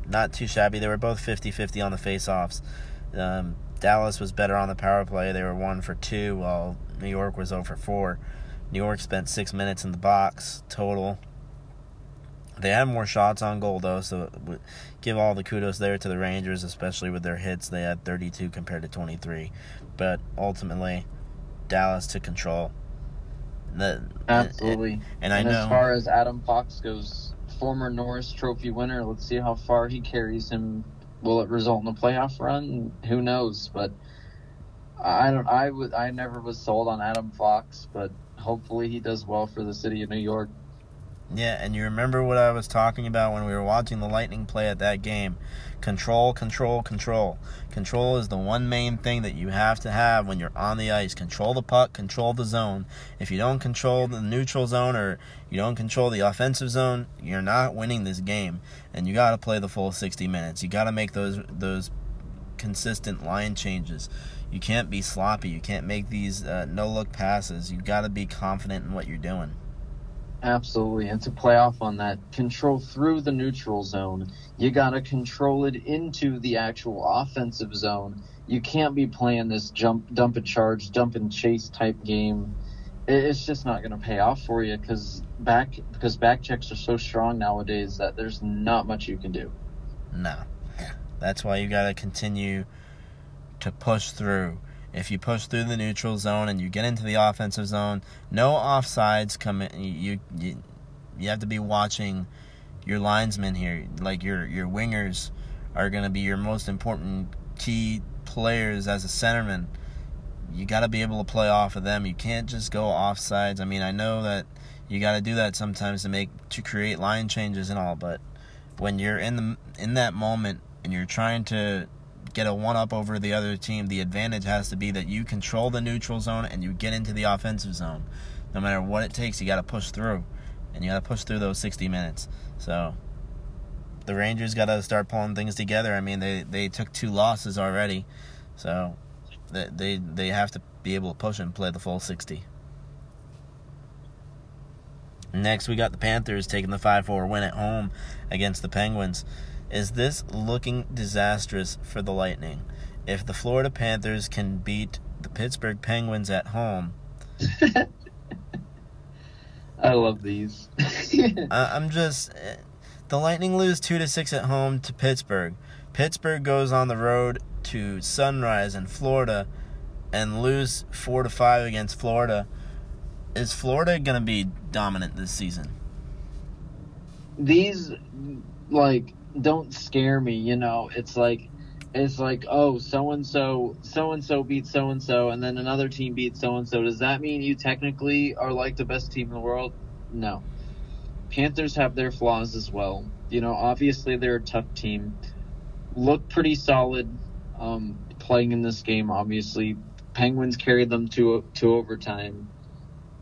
not too shabby. They were both 50-50 on the face-offs. Um, Dallas was better on the power play. They were one for two, while New York was 0 for four. New York spent six minutes in the box total. They had more shots on goal though, so give all the kudos there to the Rangers, especially with their hits. They had 32 compared to 23, but ultimately, Dallas took control. The, Absolutely. and I and know as far as Adam Fox goes, former Norris Trophy winner. Let's see how far he carries him. Will it result in a playoff run? Who knows? But I don't. I would. I never was sold on Adam Fox, but hopefully he does well for the city of New York. Yeah, and you remember what I was talking about when we were watching the Lightning play at that game. Control, control, control. Control is the one main thing that you have to have when you're on the ice. Control the puck, control the zone. If you don't control the neutral zone or you don't control the offensive zone, you're not winning this game. And you got to play the full 60 minutes. You got to make those those consistent line changes. You can't be sloppy. You can't make these uh, no look passes. You got to be confident in what you're doing. Absolutely. And to play off on that, control through the neutral zone. You got to control it into the actual offensive zone. You can't be playing this jump, dump and charge, dump and chase type game. It's just not going to pay off for you because back because back checks are so strong nowadays that there's not much you can do. No, that's why you got to continue to push through if you push through the neutral zone and you get into the offensive zone, no offsides come in. You you, you have to be watching your linesmen here, like your your wingers are going to be your most important key players as a centerman. You got to be able to play off of them. You can't just go offsides. I mean, I know that you got to do that sometimes to make to create line changes and all, but when you're in the in that moment and you're trying to get a one up over the other team, the advantage has to be that you control the neutral zone and you get into the offensive zone. No matter what it takes, you got to push through, and you got to push through those 60 minutes. So the Rangers got to start pulling things together. I mean, they they took two losses already, so they they, they have to be able to push and play the full 60. Next, we got the Panthers taking the 5 4 win at home against the Penguins. Is this looking disastrous for the Lightning? If the Florida Panthers can beat the Pittsburgh Penguins at home, [laughs] I love these. [laughs] I'm just eh, the Lightning lose two to six at home to Pittsburgh. Pittsburgh goes on the road to Sunrise in Florida and lose four to five against Florida. Is Florida gonna be dominant this season? These like don't scare me. You know, it's like it's like oh so and so so and so beat so and so and then another team beat so and so does that mean you technically are like the best team in the world? No. Panthers have their flaws as well. You know obviously they're a tough team. Look pretty solid um, playing in this game obviously. Penguins carried them to to overtime.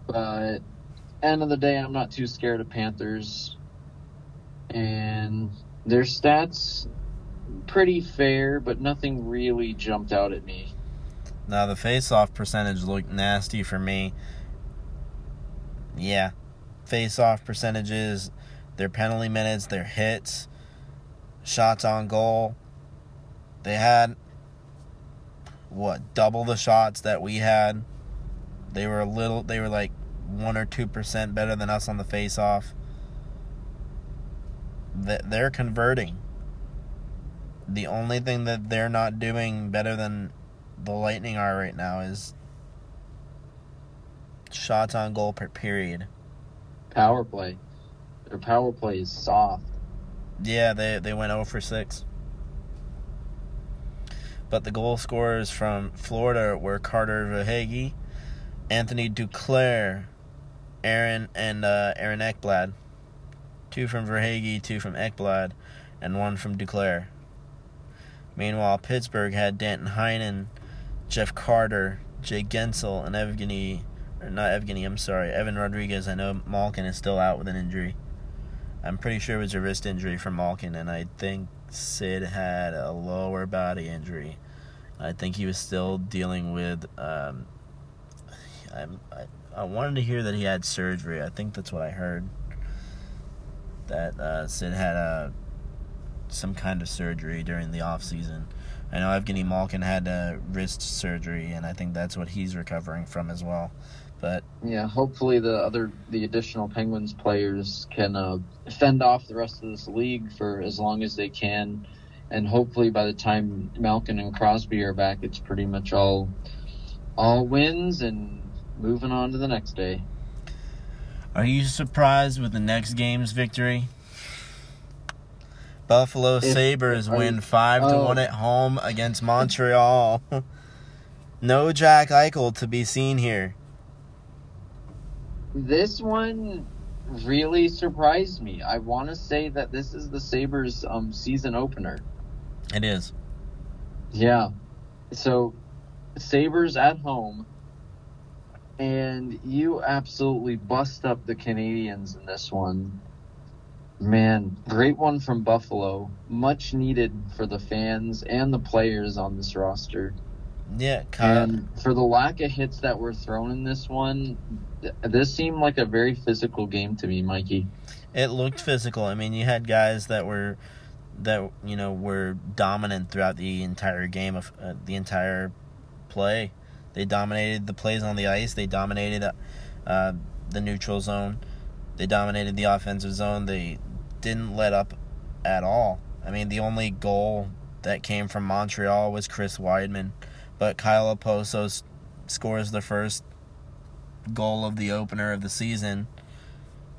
But end of the day i'm not too scared of panthers. And their stats pretty fair, but nothing really jumped out at me. Now the face-off percentage looked nasty for me. Yeah, face-off percentages, their penalty minutes, their hits, shots on goal. They had what double the shots that we had. They were a little. They were like one or two percent better than us on the face-off they're converting. The only thing that they're not doing better than the Lightning are right now is shots on goal per period. Power play. Their power play is soft. Yeah, they they went 0 for 6. But the goal scorers from Florida were Carter Verhaeghe, Anthony Duclair, Aaron and uh, Aaron Ekblad two from Verhaeghe, two from Ekblad, and one from Duclair. Meanwhile, Pittsburgh had Danton Heinen, Jeff Carter, Jay Guentzel, and Evgeny, or not Evgeny, I'm sorry, Evan Rodrigues. I know Malkin is still out with an injury. I'm pretty sure it was a wrist injury for Malkin, and I think Sid had a lower body injury. I think he was still dealing with. Um, [sighs] I, I wanted to hear that he had surgery. I think that's what I heard that uh, Sid had uh, some kind of surgery during the off season. I know Evgeny Malkin had a wrist surgery, and I think that's what he's recovering from as well. But yeah, hopefully the other the additional Penguins players can uh, fend off the rest of this league for as long as they can, and hopefully by the time Malkin and Crosby are back, it's pretty much all all wins and moving on to the next day. Are you surprised with the next game's victory? Buffalo if, Sabres win five to one oh. at home against Montreal. [laughs] No Jack Eichel to be seen here. This one really surprised me. I want to say that this is the Sabres um, season opener. It is. Yeah. So, Sabres at home, and you absolutely bust up the Canadiens in this one. Man, great one from Buffalo. Much needed for the fans and the players on this roster. Yeah, Kyle. And for the lack of hits that were thrown in this one, th- this seemed like a very physical game to me, Mikey. It looked physical. I mean, you had guys that were that you know were dominant throughout the entire game of uh, the entire play. They dominated the plays on the ice. They dominated uh, the neutral zone. They dominated the offensive zone. They didn't let up at all. I mean, the only goal that came from Montreal was Chris Wideman, but Kyle Okposo s- scores the first goal of the opener of the season.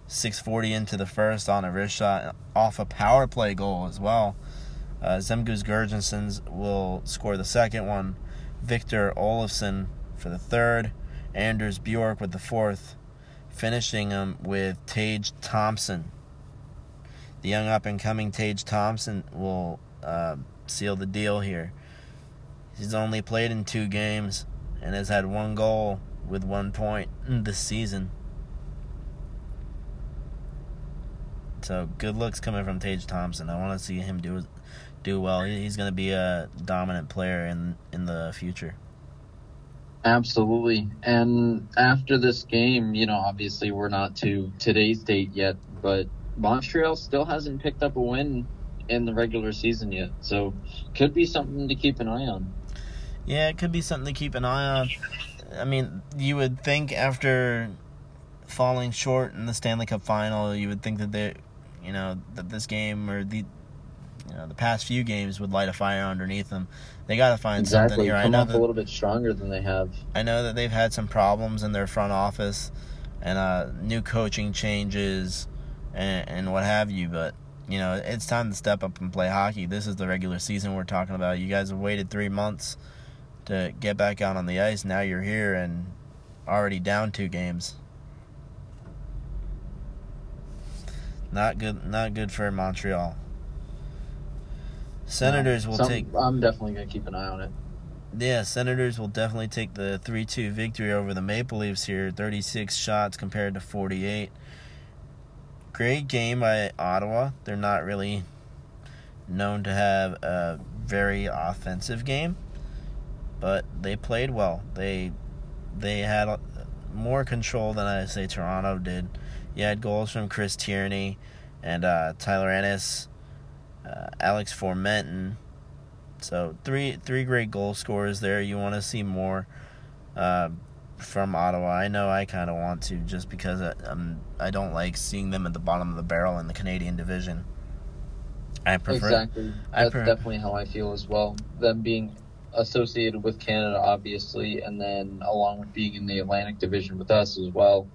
640 into the first on a wrist shot off a power play goal as well. Uh, Zemgus Girgensons will score the second one. Victor Olofsson for the third. Anders Bjork with the fourth. Finishing him with Tage Thompson. The young up and coming Tage Thompson will uh, seal the deal here. He's only played in two games and has had one goal with one point this season. So good looks coming from Tage Thompson. I want to see him do do well. He's going to be a dominant player in in the future. Absolutely. And after this game, you know, obviously we're not to today's date yet, but Montreal still hasn't picked up a win in the regular season yet. So could be something to keep an eye on. Yeah, it could be something to keep an eye on. I mean, you would think after falling short in the Stanley Cup final, you would think that they, you know, that this game or the, you know, the past few games would light a fire underneath them. They got to find something Exactly. here. I Come know off a little bit stronger than they have. I know that they've had some problems in their front office and uh, new coaching changes and, and what have you, but you know it's time to step up and play hockey. This is the regular season we're talking about. You guys have waited three months to get back out on the ice. Now you're here and already down two games. Not good. Not good for Montreal. Senators will take. I'm definitely going to keep an eye on it. Yeah, Senators will definitely take the 3 2 victory over the Maple Leafs here. 36 shots compared to 48. Great game by Ottawa. They're not really known to have a very offensive game, but they played well. They they had more control than I say Toronto did. You had goals from Chris Tierney and uh, Tyler Ennis, uh, Alex Formenton. So three three great goal scorers there. You want to see more uh, from Ottawa. I know I kind of want to just because I, um, I don't like seeing them at the bottom of the barrel in the Canadian division. I prefer exactly. I That's pre- definitely how I feel as well. Them being associated with Canada, obviously, and then along with being in the Atlantic Division with us as well.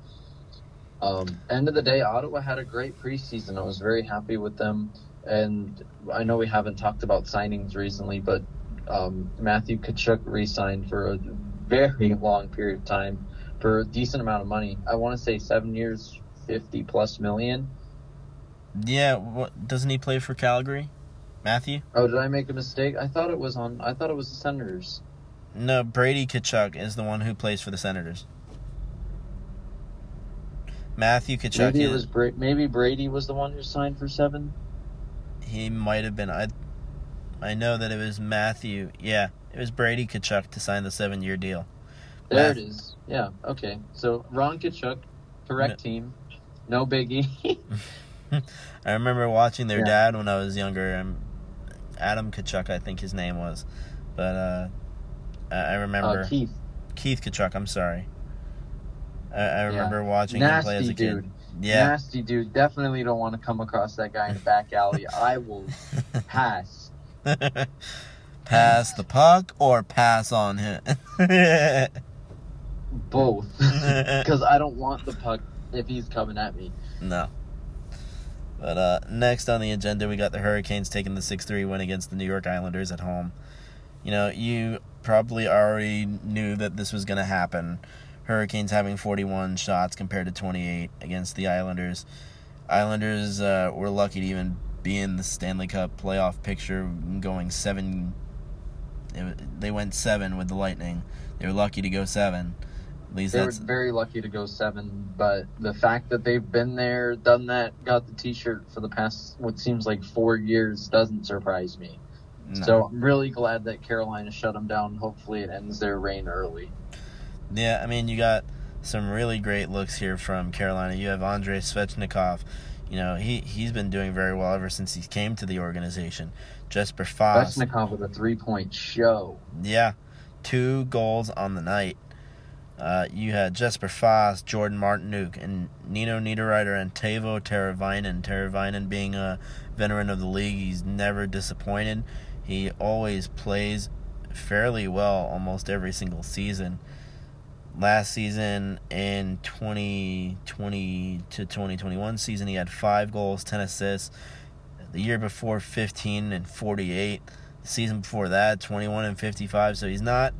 Um, end of the day, Ottawa had a great preseason. I was very happy with them, and I know we haven't talked about signings recently, but um, Matthew Tkachuk re-signed for a very long period of time for a decent amount of money. I want to say seven years, fifty plus million. Yeah, what, doesn't he play for Calgary? Matthew? Oh, did I make a mistake? I thought it was on. I thought it was the Senators. No, Brady Tkachuk is the one who plays for the Senators. Matthew Tkachuk, Maybe it is- was Bra- maybe Brady was the one who signed for seven. He might have been. I, I know that it was Matthew. Yeah, it was Brady Tkachuk to sign the seven-year deal. There Math- it is. Yeah. Okay. So Ron Tkachuk, correct team. No biggie. [laughs] I remember watching their Yeah. dad when I was younger. Um, Adam Tkachuk, I think his name was, but uh, I, remember uh, Keith. Keith Tkachuk. I'm sorry. I, I remember watching him play as Nasty a kid. Yeah. Nasty dude. Definitely don't want to come across that guy in the back alley. [laughs] I will pass. [laughs] pass the puck or pass on him. [laughs] Both. Because I don't want the puck if he's coming at me. no. But uh, next on the agenda, we got the Hurricanes taking the 6 3 win against the New York Islanders at home. You know, you probably already knew that this was going to happen. Hurricanes having 41 shots compared to 28 against the Islanders. Islanders uh, were lucky to even be in the Stanley Cup playoff picture, going seven. They went seven with the Lightning. They were lucky to go seven. At least they that's were very lucky to go seven, but the fact that they've been there, done that, got the T-shirt for the past what seems like four years doesn't surprise me. no. So I'm really glad that Carolina shut them down. Hopefully, it ends their reign early. Yeah, I mean, you got some really great looks here from Carolina. You have Andrei Svechnikov. You know, he, he's been doing very well ever since he came to the organization. Jesper Fast. Svechnikov with a three-point show. Yeah, two goals on the night. Uh, you had Jesper Fast, Jordan Martinook, and Nino Niederreiter and Teuvo Teravainen. Teravainen being a veteran of the league, he's never disappointed. He always plays fairly well almost every single season. Last season in 2020 to 2021 season, he had five goals, 10 assists. The year before, 15 and 48. The season before that, 21 and 55. So he's not.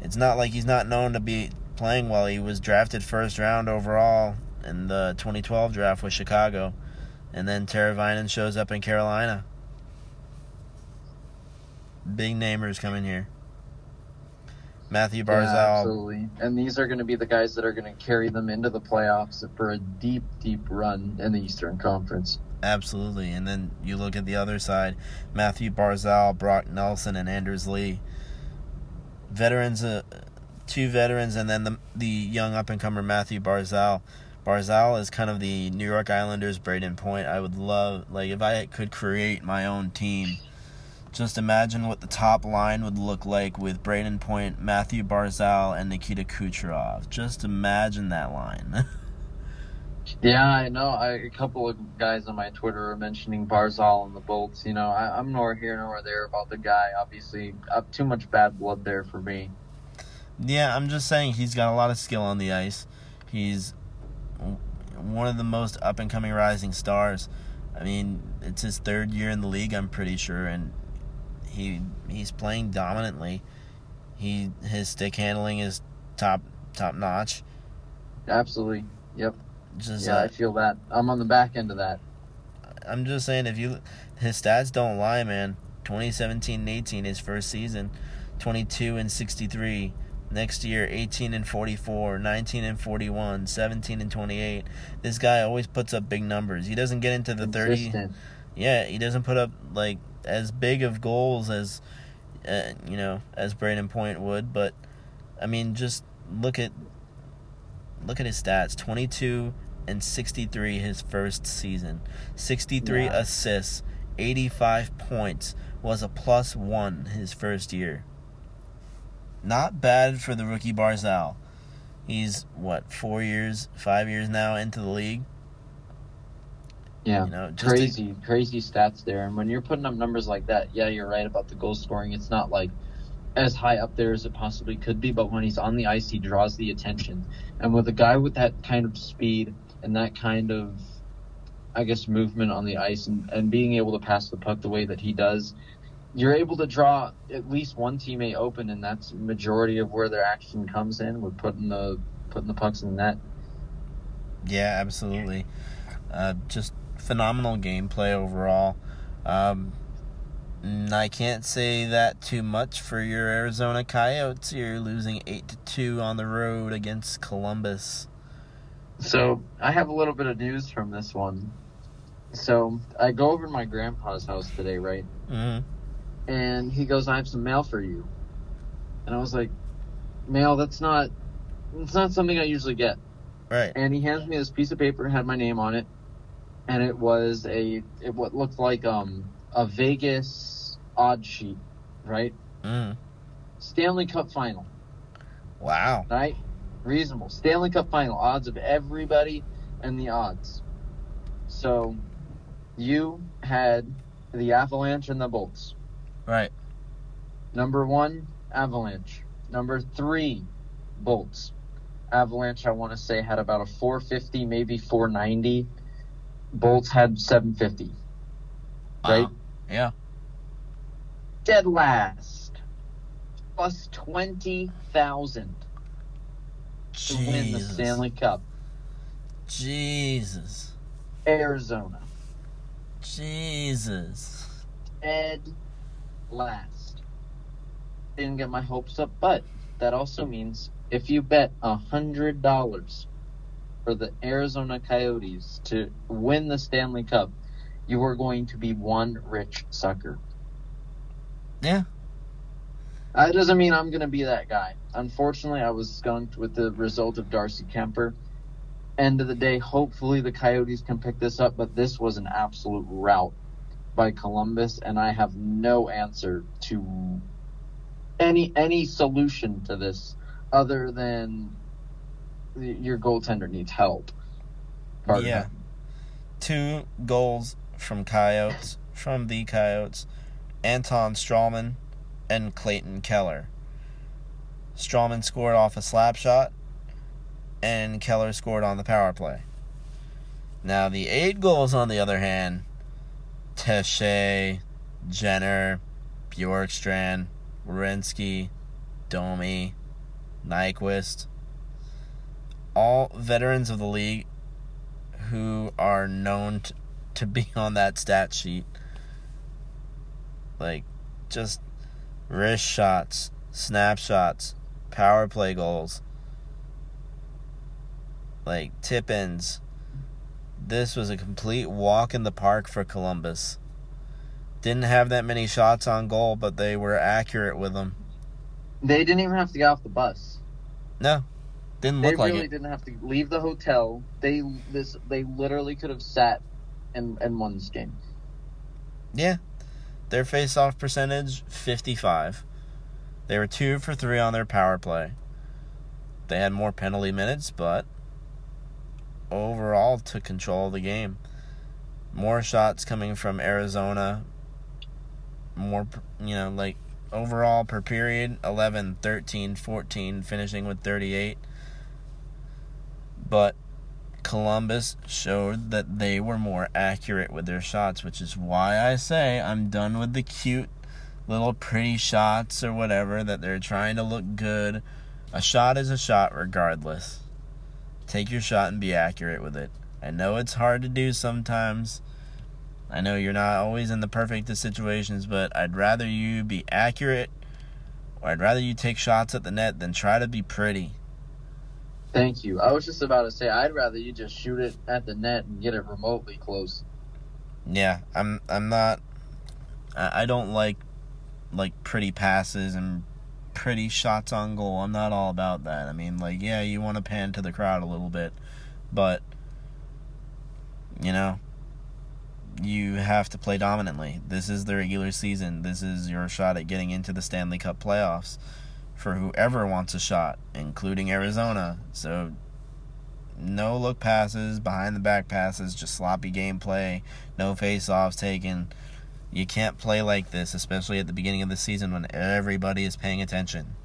It's not like he's not known to be playing well. He was drafted first round overall in the 2012 draft with Chicago, and then Teravainen shows up in Carolina. Big namers coming here. Mathew Yeah, Barzal, absolutely. And these are going to be the guys that are going to carry them into the playoffs for a deep, deep run in the Eastern Conference. absolutely. And then you look at the other side: Mathew Barzal, Brock Nelson, and Anders Lee. Veterans, uh, two veterans, and then the the young up and comer Mathew Barzal. Barzal is kind of the New York Islanders' Brayden Point. I would love, like, if I could create my own team. Just imagine what the top line would look like with Brayden Point, Mathew Barzal, and Nikita Kucherov. Just imagine that line. [laughs] Yeah, I know. I, a couple of guys on my Twitter are mentioning Barzal and the Bolts. You know, I, I'm nor here nor there about the guy. Obviously, up too much bad blood there for me. Yeah, I'm just saying he's got a lot of skill on the ice. He's one of the most up and coming rising stars. I mean, it's his third year in the league, I'm pretty sure, and he he's playing dominantly. He his stick handling is top top notch. Absolutely. Yep. Just Yeah, uh, I feel that. I'm on the back end of that. I'm just saying if you his stats don't lie, man. 2017 and 18 his first season, 22 and 63. Next year 18 and 44, 19 and 41, 17 and 28. This guy always puts up big numbers. He doesn't get into the 30. Yeah, he doesn't put up like as big of goals as uh, you know, as Brayden Point would, but I mean just look at look at his stats. 22 and 63 his first season. 63 Yeah. assists, 85 points, was a plus 1 his first year. Not bad for the rookie Barzal. He's what, 4 years, 5 years now into the league. Yeah. You know, to- crazy, crazy stats there. And when you're putting up numbers like that, yeah, you're right about the goal scoring. It's not like as high up there as it possibly could be, but when he's on the ice, he draws the attention. And with a guy with that kind of speed and that kind of, I guess, movement on the ice and, and being able to pass the puck the way that he does, you're able to draw at least one teammate open, and that's majority of where their action comes in with putting the putting the pucks in the net. Yeah, absolutely. Uh, just phenomenal gameplay overall. Um, I can't say that too much for your Arizona Coyotes. You're losing eight to two on the road against Columbus. So I have a little bit of news from this one. So I go over to my grandpa's house today, right? hmm And he goes, "I have some mail for you," and I was like, "Mail? That's not. It's not something I usually get." Right. And he hands me this piece of paper, had my name on it, and it was a it what looked like um a Vegas odd sheet, right? Mm. Stanley Cup final. Wow. right? Reasonable. Stanley Cup final odds of everybody and the odds. So you had the Avalanche and the Bolts. Right. Number one, Avalanche. Number three, Bolts. Avalanche, I want to say, had about a 450, maybe 490. Bolts had 750. Right? Yeah. Dead last. plus twenty thousand to win the Stanley Cup. Jesus. Arizona, Jesus. dead last. Didn't get my hopes up, but that also means if you bet a hundred dollars for the Arizona Coyotes to win the Stanley Cup, you are going to be one rich sucker. Yeah. Uh, that doesn't mean I'm going to be that guy. Unfortunately, I was skunked with the result of Darcy Kuemper. End of the day, hopefully the Coyotes can pick this up, but this was an absolute rout by Columbus, and I have no answer to any any solution to this other than your goaltender needs help. Pardon Yeah. Two goals from Coyotes, from the Coyotes, Anton Stralman and Clayton Keller. Stralman scored off a slap shot, and Keller scored on the power play. Now, the eight goals, on the other hand, Teshe, Jenner, Bjorkstrand, Werenski, Domi, Nyquist, all veterans of the league who are known t- to be [laughs] on that stat sheet. Like, just wrist shots, snapshots, power play goals, like tip ins. This was a complete walk in the park for Columbus. Didn't have that many shots on goal, but they were accurate with them. They didn't even have to get off the bus. No, didn't They look like really it. didn't have to leave the hotel. They this they literally could have sat and and won this game. Yeah. Their face off percentage, 55. They were 2 for 3 on their power play. They had more penalty minutes, but overall took control of the game. More shots coming from Arizona. More, you know, like overall per period 11, 13, 14, finishing with 38. But Columbus showed that they were more accurate with their shots, which is why I say I'm done with the cute little pretty shots or whatever that they're trying to look good. A shot is a shot regardless. Take your shot and be accurate with it. I know it's hard to do sometimes. I know you're not always in the perfect of situations, but I'd rather you be accurate or I'd rather you take shots at the net than try to be pretty. Thank you. I was just about to say I'd rather you just shoot it at the net and get it remotely close. Yeah, I'm I'm not I I don't like like pretty passes and pretty shots on goal. I'm not all about that. I mean, like yeah, you want to pan to the crowd a little bit, but you know, you have to play dominantly. This is the regular season. This is your shot at getting into the Stanley Cup playoffs for whoever wants a shot, including Arizona. So no look passes, behind the back passes, just sloppy gameplay, no face offs taken. You can't play like this, especially at the beginning of the season when everybody is paying attention.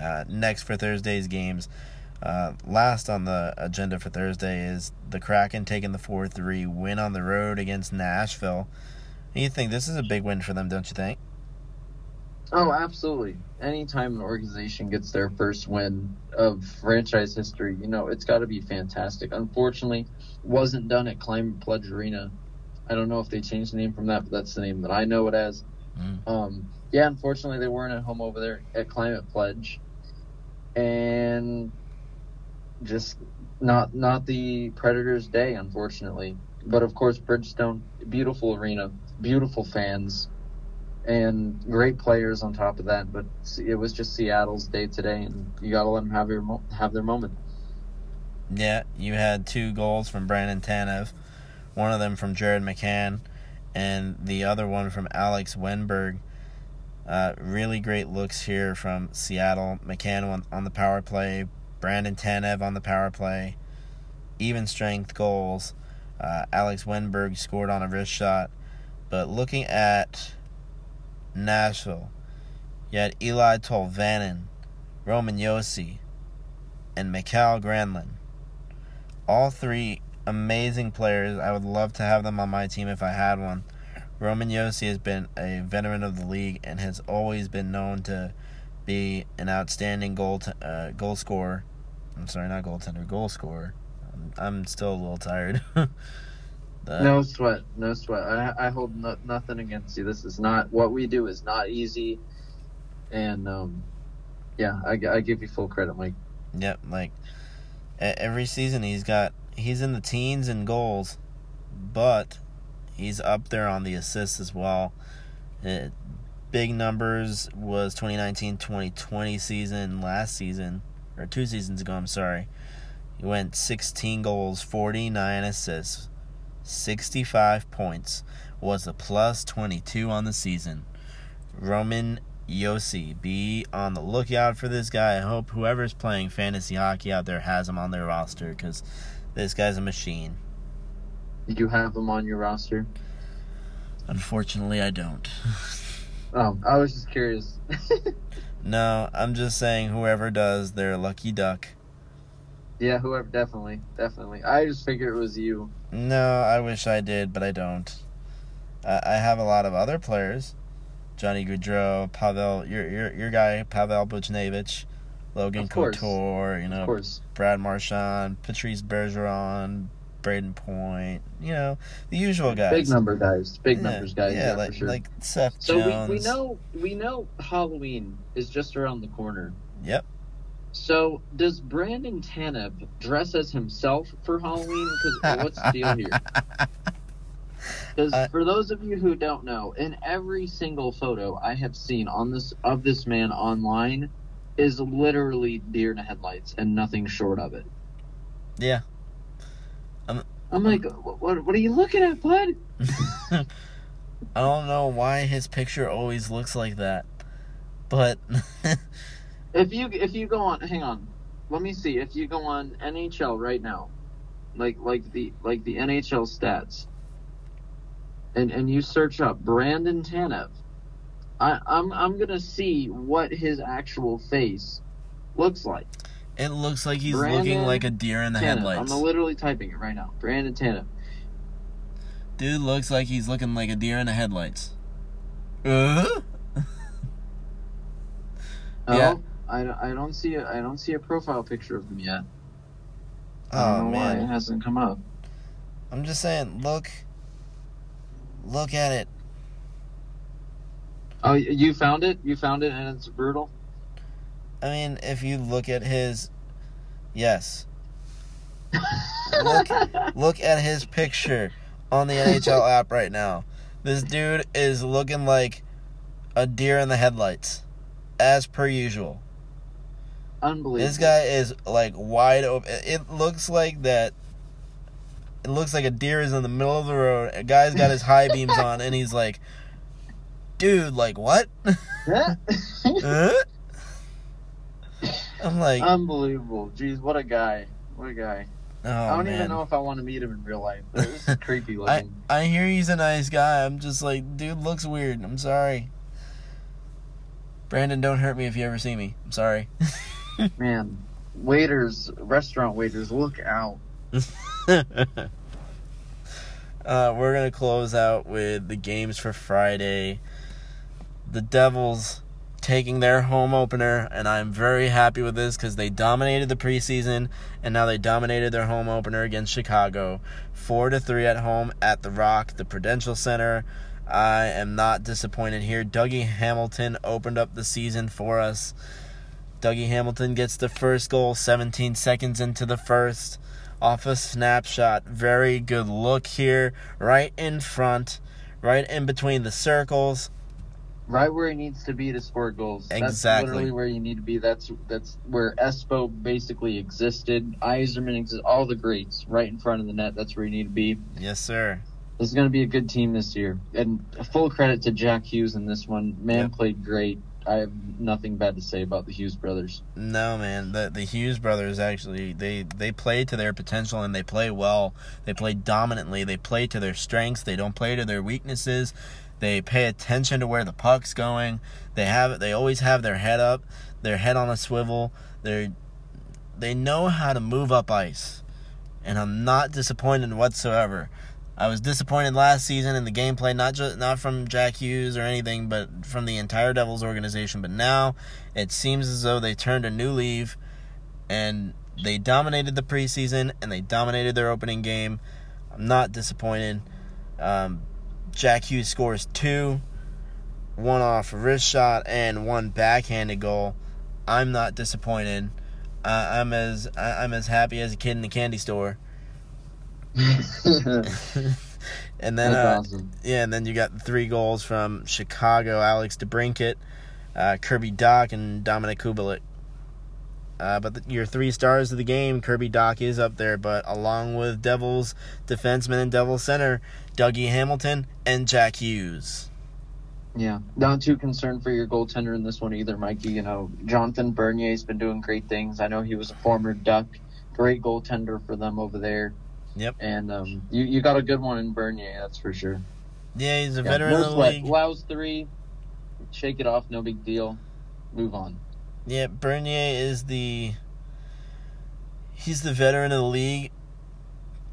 Uh, next for Thursday's games, uh, last on the agenda for Thursday is the Kraken taking the 4 3 win on the road against Nashville. You think this is a big win for them, don't you think? Oh, absolutely. Anytime an organization gets their first win of franchise history, you know, it's got to be fantastic. Unfortunately, wasn't done at Climate Pledge Arena. I don't know if they changed the name from that, but that's the name that I know it as. Mm. Um, yeah, unfortunately, they weren't at home over there at Climate Pledge, and just not not the Predators' day, unfortunately. But of course, Bridgestone, beautiful arena, beautiful fans, and great players on top of that. But it was just Seattle's day today, and you got to let them have your have their moment. Yeah, you had two goals from Brandon Tanev, one of them from Jared McCann, and the other one from Alex Wennberg. Uh, really great looks here from Seattle. McCann on, on the power play, Brandon Tanev on the power play. Even strength goals. Uh, Alex Wennberg scored on a wrist shot. But looking at Nashville, had Eeli Tolvanen, Roman Josi, and Mikael Granlund all three amazing players. I would love to have them on my team if I had one. Roman Josi has been a veteran of the league and has always been known to be an outstanding goal t- uh, goal scorer. I'm sorry, not goaltender, goal scorer. I'm, I'm still a little tired. [laughs] The- No sweat, no sweat. I, I hold no, nothing against you. This is not what we do. is not easy, and um, yeah, I, I give you full credit, Mike. Yep, like e- every season he's got he's in the teens in goals, but he's up there on the assists as well. Uh, big numbers was 2019-2020 season last season or two seasons ago, I'm sorry. He went 16 goals, 49 assists, 65 points. Was a plus 22 on the season. Roman Josi. Be on the lookout for this guy. I hope whoever's playing fantasy hockey out there has him on their roster because this guy's a machine. You have him on your roster. Unfortunately, I don't. [laughs] Oh, I was just curious. [laughs] no, I'm just saying whoever does, they're a lucky duck. Yeah, whoever, definitely, definitely. I just figured it was you. No, I wish I did, but I don't. I, I have a lot of other players. Johnny Gaudreau, Pavel, your your your guy, Pavel Buchnevich, Logan. Couture, you know. Brad Marchand, Patrice Bergeron, Brayden Point, you know, the usual guys. Big number guys. Big Yeah, numbers guys. Yeah, Yeah, like sure. like Seth so Jones. we, we know we know Halloween is just around the corner. Yep. So does Brandon Tanev dress as himself for Halloween? Because what's the deal here? [laughs] Because Uh, for those of you who don't know, in every single photo I have seen on this of this man online is literally deer in the headlights and nothing short of it. Yeah. I'm like, what, what, what are you looking at, bud? [laughs] I don't know why his picture always looks like that, but [laughs] If you if you go on, hang on, let me see. If you go on NHL right now, like like the like the NHL stats, and and you search up Brandon Tanev, I I'm I'm gonna see what his actual face looks like. it looks like he's Brandon looking like a deer in the Tanev. headlights. I'm literally typing it right now. Brandon Tanev. Dude looks like he's looking like a deer in the headlights. Uh? Oh, Yeah. I, don't- I don't see a, I don't see a profile picture of him yet. I Oh don't know why it man, hasn't come up. I'm just saying, look, look at it. Oh, you found it? You found it, and it's brutal. I mean, if you look at his, yes, [laughs] Look- look at his picture on the NHL [laughs] app right now. This dude is looking like a deer in the headlights, as per usual. Unbelievable. This guy is like wide open. It looks like that. It looks like a deer is in the middle of the road. A guy's got his high beams [laughs] on, and he's like, "Dude, like what?" [laughs] Huh? I'm like, Unbelievable. Jeez, what a guy. What a guy. oh I don't man. even know if I want to meet him in real life. This is [laughs] creepy I. I hear he's a nice guy. I'm just like, dude looks weird. I'm sorry. Brandon, don't hurt me if you ever see me. I'm sorry. [laughs] Man, waiters, restaurant waiters, look out. [laughs] uh, we're gonna close out with the games for Friday. The Devils taking their home opener, and I'm very happy with this because they dominated the preseason, and now they dominated their home opener against Chicago, four to three at home at the Rock, the Prudential Center. I am not disappointed here. Dougie Hamilton opened up the season for us. Dougie Hamilton gets the first goal 17 seconds into the first off a snapshot. Very good look here, right in front, right in between the circles. Right where he needs to be to score goals. That's Exactly. literally where you need to be. That's that's where Espo basically existed. Yzerman exists. All the greats right in front of the net. That's where you need to be. Yes, sir. This is going to be a good team this year. And full credit to Jack Hughes in this one. Man Yep. played great. I have nothing bad to say about the Hughes brothers. No, man. The the Hughes brothers actually they they play to their potential and they play well. They play dominantly. They play to their strengths. They don't play to their weaknesses. They pay attention to where the puck's going. They have they always have their head up, their head on a swivel. They they know how to move up ice. And I'm not disappointed whatsoever. I was disappointed last season in the gameplay, not just not from Jack Hughes or anything, but from the entire Devils organization. But now it seems as though they turned a new leaf, and they dominated the preseason and they dominated their opening game. I'm not disappointed. Um, Jack Hughes scores two, one off a wrist shot and one backhanded goal. I'm not disappointed. Uh, I'm as I'm as happy as a kid in the candy store. [laughs] and then, uh, awesome. yeah, and then you got three goals from Chicago: Alex DeBrincat, uh, Kirby Dach, and Dominik Kubalik. Uh, but the, your three stars of the game, Kirby Dach is up there, but along with Devils defenseman and Devils center, Dougie Hamilton and Jack Hughes. Yeah, not too concerned for your goaltender in this one either, Mikey. You know, Jonathan Bernier's been doing great things. I know he was a former Duck, great goaltender for them over there. Yep. And um, you you got a good one in Bernier, that's for sure. Yeah, he's a Yeah, veteran no of the sweat. league. Three, shake it off, no big deal. Move on. Yeah, Bernier is the he's the veteran of the league.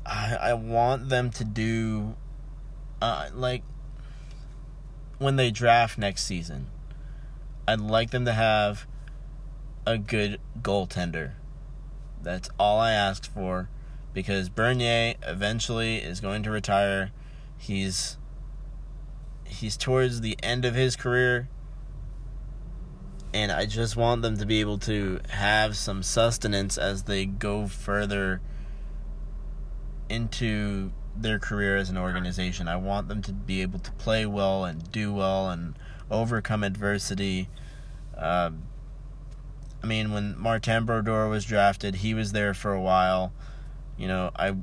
I I want them to do uh like when they draft next season. I'd like them to have a good goaltender. That's all I asked for because Bernier eventually is going to retire. He's he's towards the end of his career and I just want them to be able to have some sustenance as they go further into their career as an organization. I want them to be able to play well and do well and overcome adversity. Um, I mean, when Martin Brodeur was drafted, he was there for a while. You know, I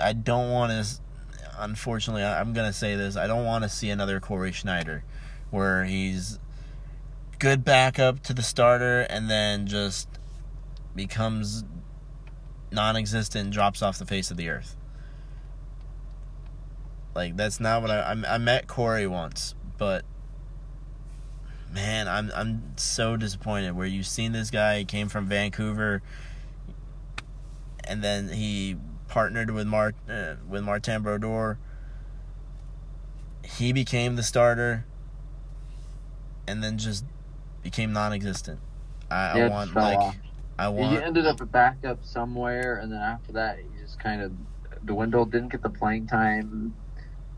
I don't want to. Unfortunately, I'm gonna say this. I don't want to see another Cory Schneider, where he's good backup to the starter and then just becomes non-existent and drops off the face of the earth. Like that's not what I I, I met Cory once, but man, I'm I'm so disappointed. Where you've seen this guy, came from Vancouver, and then he partnered with Mart uh, with Martin Brodeur. He became the starter, and then just became non-existent. I, Yeah, I want like off. I He want ended up a backup somewhere, and then after that, he just kind of dwindled. Didn't get the playing time.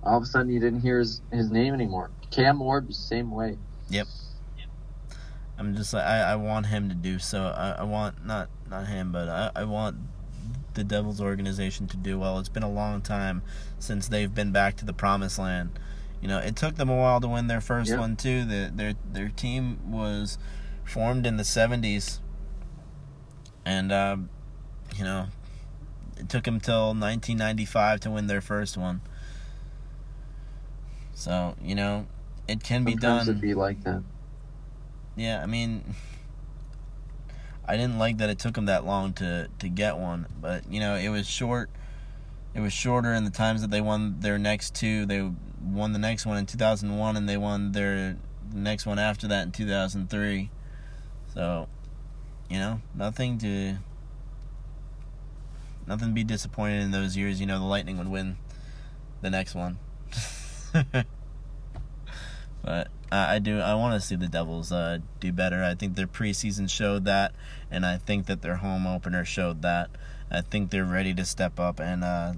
All of a sudden, you didn't hear his, his name anymore. Cam Ward same way. Yep. I'm just like I, I want him to do so. I, I want not not him, but I, I want the Devils organization to do well. It's been a long time since they've been back to the promised land. You know, it took them a while to win their first Yeah. one too. The, their their team was formed in the '70s, and um, you know, it took them till 1995 to win their first one. So you know, it can be done. it'd be like that. Yeah, I mean, I didn't like that it took them that long to to get one, but you know, it was short. It was shorter in the times that they won their next two. They won the next one in 2001 and they won their next one after that in 2003. So, you know, nothing to nothing to be disappointed in those years. You know, the Lightning would win the next one. [laughs] but I, I do. I want to see the Devils uh, do better. I think their preseason showed that, and I think that their home opener showed that. I think they're ready to step up and uh,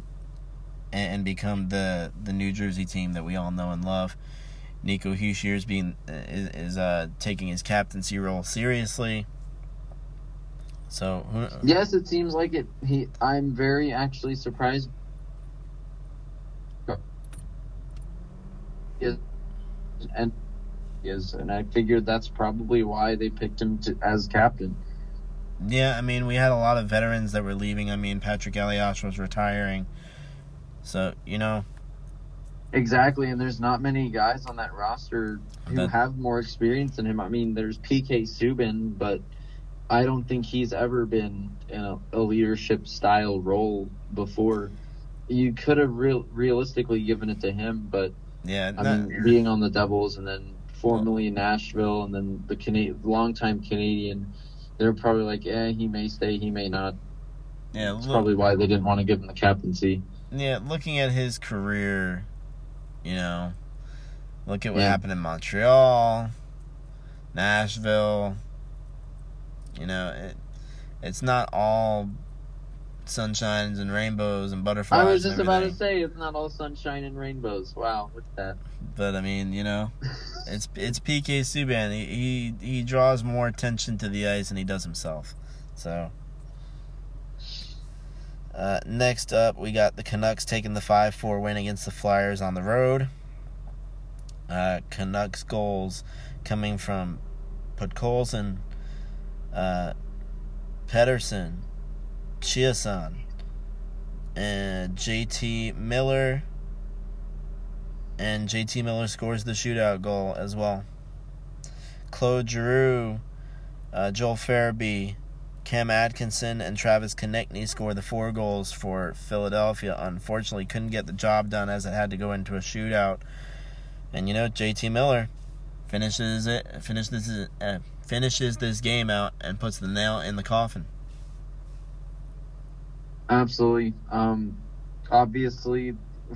and, become the the New Jersey team that we all know and love. Nico Hischier is being is, is uh, taking his captaincy role seriously. So who, Yes, it seems like it. He, I'm very actually surprised. Is and is, and I figured that's probably why they picked him to, as captain. Yeah, I mean, we had a lot of veterans that were leaving. I mean, Patrik Elias was retiring. So, you know, Exactly, and there's not many guys on that roster who That- have more experience than him. I mean, there's PK Subban, but I don't think he's ever been in a, a leadership style role before. You could have real, realistically given it to him, but yeah, I mean, being on the Devils and then formerly in Nashville and then the Cana- longtime Canadian, they're probably like, eh, he may stay, he may not. yeah, That's probably why they didn't want to give him the captaincy. yeah, looking at his career, you know, look at what Yeah. happened in Montreal, Nashville. You know, it, it's not all sunshines and rainbows and butterflies. I was just about to say it's not all sunshine and rainbows. Wow, look at that. But I mean, you know, [laughs] it's it's PK Subban. He, he he draws more attention to the ice than he does himself. So uh, next up, we got the Canucks taking the five four win against the Flyers on the road. Uh, Canucks goals coming from Podkolzin, uh, Pettersson, Chiasson, and JT Miller. And JT Miller scores the shootout goal as well. Claude Giroux, uh, Joel Farabee, Cam Atkinson, and Travis Konecny score the four goals for Philadelphia. Unfortunately, couldn't get the job done as it had to go into a shootout. And you know, JT Miller finishes it, finishes this, uh, finishes this game out, and puts the nail in the coffin. Absolutely. Um, obviously,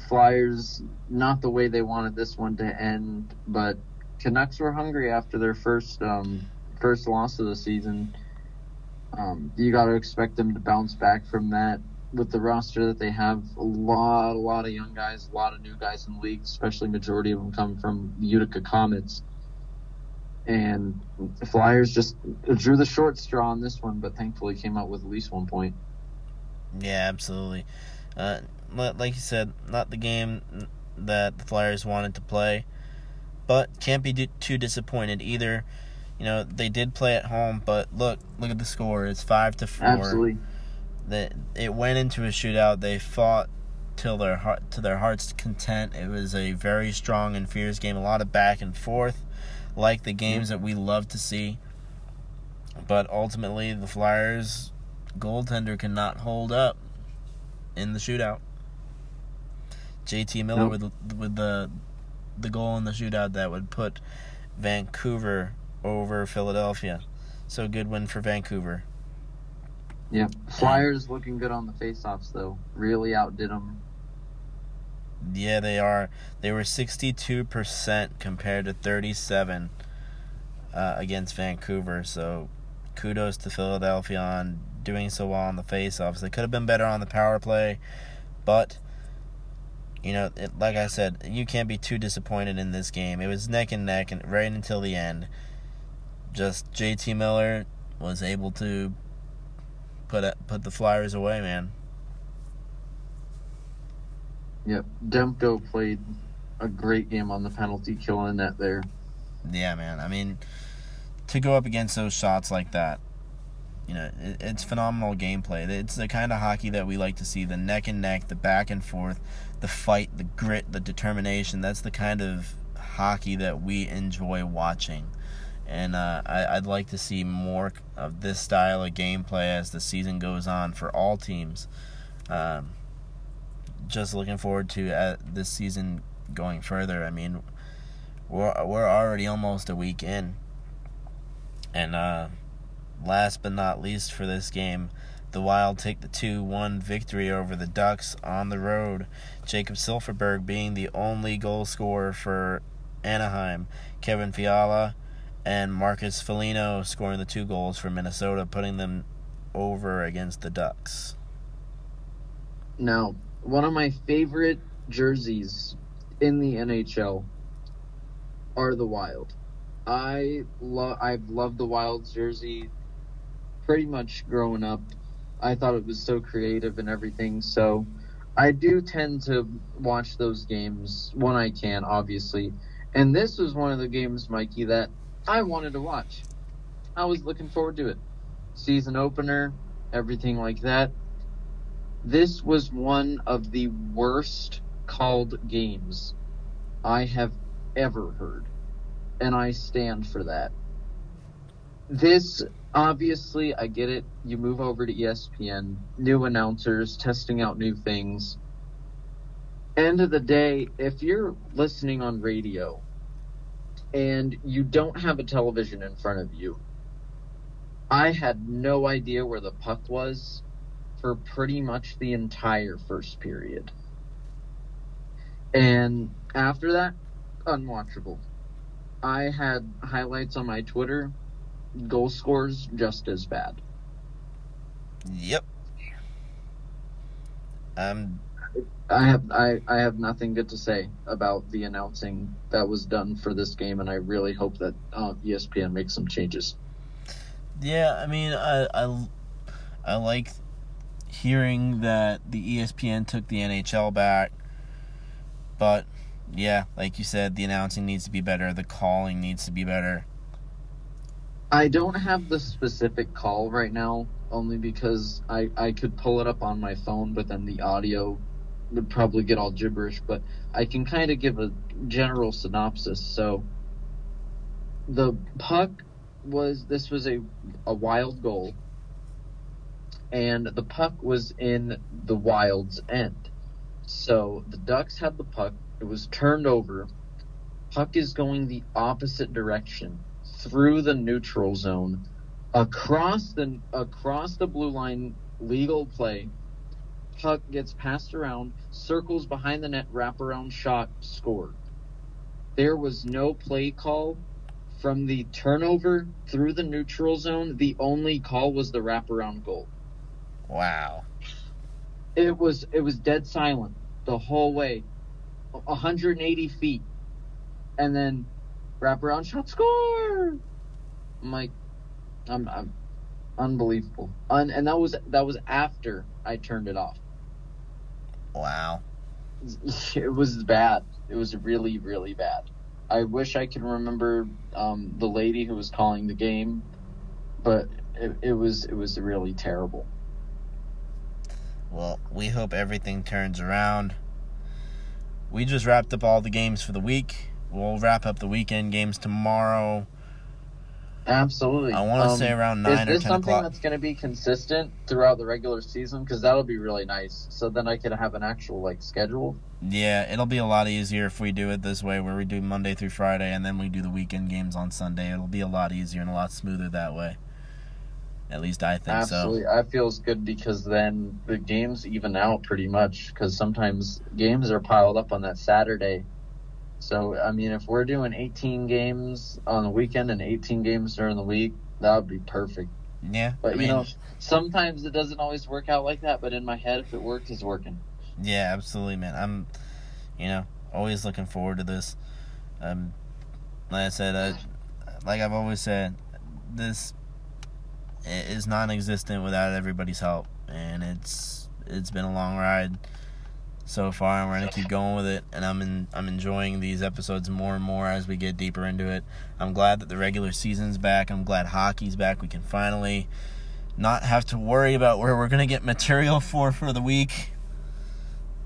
Flyers not the way they wanted this one to end, but Canucks were hungry after their first um, first loss of the season. Um, you got to expect them to bounce back from that with the roster that they have. A lot, a lot of young guys, a lot of new guys in the league, especially majority of them come from Utica Comets. And the Flyers just drew the short straw on this one, but thankfully came out with at least one point. Yeah, absolutely. Uh, like you said, not the game that the Flyers wanted to play, but can't be too disappointed either. You know, they did play at home, but look, look at the score. It's five to four. Absolutely. That it went into a shootout. They fought till their heart to their heart's content. It was a very strong and fierce game. A lot of back and forth, like the games that we love to see. But ultimately, the Flyers goaltender cannot hold up in the shootout. JT Miller Nope. with with the the goal in the shootout that would put Vancouver over Philadelphia. So good win for Vancouver. Yeah, Flyers looking good on the faceoffs though. Really outdid them. Yeah, they are. They were 62% compared to 37 uh, against Vancouver. So kudos to Philadelphia on doing so well on the faceoffs. They could have been better on the power play, but you know, it, like I said, you can't be too disappointed in this game. It was neck and neck, and right until the end, just JT Miller was able to put it, put the Flyers away, man. Yep, Demko played a great game on the penalty kill in net there. Yeah, man. I mean, to go up against those shots like that, you know, it, it's phenomenal gameplay. It's the kind of hockey that we like to see the neck and neck, the back and forth, the fight, the grit, the determination. That's the kind of hockey that we enjoy watching. And uh, I, I'd like to see more of this style of gameplay as the season goes on for all teams. Um, just looking forward to uh, this season going further. I mean, we're we're already almost a week in, and uh, last but not least for this game, the Wild take the two-one victory over the Ducks on the road. Jakob Silfverberg being the only goal scorer for Anaheim. Kevin Fiala and Marcus Foligno scoring the two goals for Minnesota, putting them over against the Ducks. Now, one of my favorite jerseys in the NHL are the Wild. I love I've loved the Wild jersey pretty much growing up. I thought it was so creative and everything. So I do tend to watch those games when I can, obviously. And this was one of the games, Mikey, that I wanted to watch. I was looking forward to it. Season opener, everything like that. This was one of the worst called games I have ever heard. And I stand for that. This, obviously, I get it. You move over to ESPN, new announcers, testing out new things. End of the day, if you're listening on radio and you don't have a television in front of you, I had no idea where the puck was for pretty much the entire first period. And after that, unwatchable. I had highlights on my Twitter, goal scores just as bad. Yep. Um. I have I, I have nothing good to say about the announcing that was done for this game, and I really hope that uh, ESPN makes some changes. Yeah, I mean, I I, I like hearing that the ESPN took the NHL back, but yeah, like you said, the announcing needs to be better. The calling needs to be better. I don't have the specific call right now, only because I I could pull it up on my phone, but then the audio would probably get all gibberish. But I can kind of give a general synopsis. So the puck was this was a a wild goal, and the puck was in the Wild's end. So the Ducks had the puck. It was turned over. Puck is going the opposite direction through the neutral zone, across the across the blue line, legal play. Puck gets passed around, circles behind the net, wraparound shot, scored. There was no play call from the turnover through the neutral zone. The only call was the wraparound goal. Wow. It was it was dead silent the whole way, 180 feet, and then wraparound shot score. I'm like, I'm, I'm unbelievable. Un, and that was that was after I turned it off. Wow. [laughs] It was bad. It was really really bad. I wish I could remember um, the lady who was calling the game, but it, it was it was really terrible. Well, we hope everything turns around. We just wrapped up all the games for the week. We'll wrap up the weekend games tomorrow. Absolutely. I want to Um, say around nine or this something o'clock. that's going to be consistent throughout the regular season? Because that'll be really nice. So then I can have an actual like schedule. Yeah, it'll be a lot easier if we do it this way, where we do Monday through Friday, and then we do the weekend games on Sunday. It'll be a lot easier and a lot smoother that way. At least I think so. Absolutely, I feels good because then the games even out pretty much. Because sometimes games are piled up on that Saturday. So I mean, if we're doing 18 games on the weekend and 18 games during the week, that would be perfect. Yeah, But I mean, you know, sometimes it doesn't always work out like that. But in my head, if it works, it's working. yeah, absolutely, man. I'm, you know, always looking forward to this. Um, like I said, I, like I've always said, this is non-existent without everybody's help, and it's it's been a long ride so far, and we're gonna keep going with it. And I'm in, I'm enjoying these episodes more and more as we get deeper into it. I'm glad that the regular season's back. I'm glad hockey's back. We can finally not have to worry about where we're gonna get material for for the week.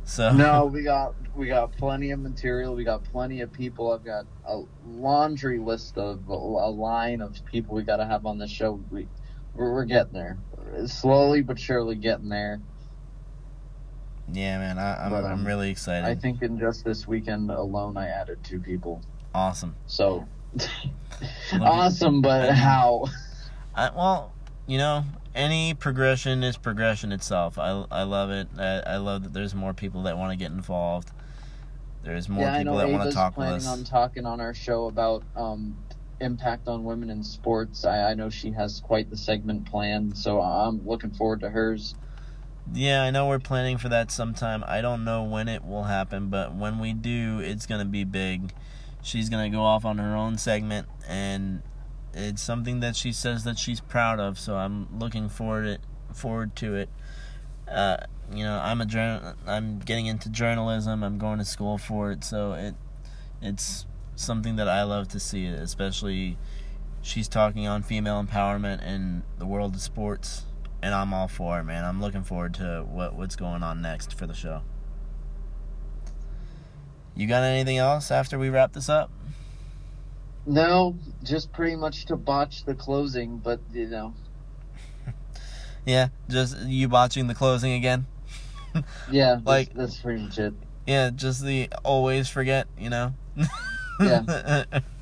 So [laughs] no, we got we got plenty of material. We got plenty of people. I've got a laundry list of a, line of people we got to have on the show. We we're getting there, slowly but surely getting there. Yeah, man, I, I'm But, um, I'm really excited. I think in just this weekend alone, I added two people. awesome. So [laughs] awesome, but how? [laughs] I, well, you know, any progression is progression itself. I, I love it. I, I love that there's more people that want to get involved. There's more yeah, people that want to talk with planning us. on talking on our show about um, impact on women in sports. I, I know she has quite the segment planned, so I'm looking forward to hers. Yeah, I know we're planning for that sometime. I don't know when it will happen, but when we do, it's going to be big. She's going to go off on her own segment, and it's something that she says that she's proud of, so I'm looking forward it forward to it. Uh, you know, I'm a journal. I'm getting into journalism. I'm going to school for it, so it it's something that I love to see. Especially, she's talking on female empowerment and the world of sports, and I'm all for it, man. I'm looking forward to what what's going on next for the show. You got anything else after we wrap this up? No, just pretty much to botch the closing, but you know, [laughs] Yeah, just you watching the closing again. [laughs] yeah, Like- like that's, that's pretty much it. Yeah, just the always forget, you know. Yeah. [laughs]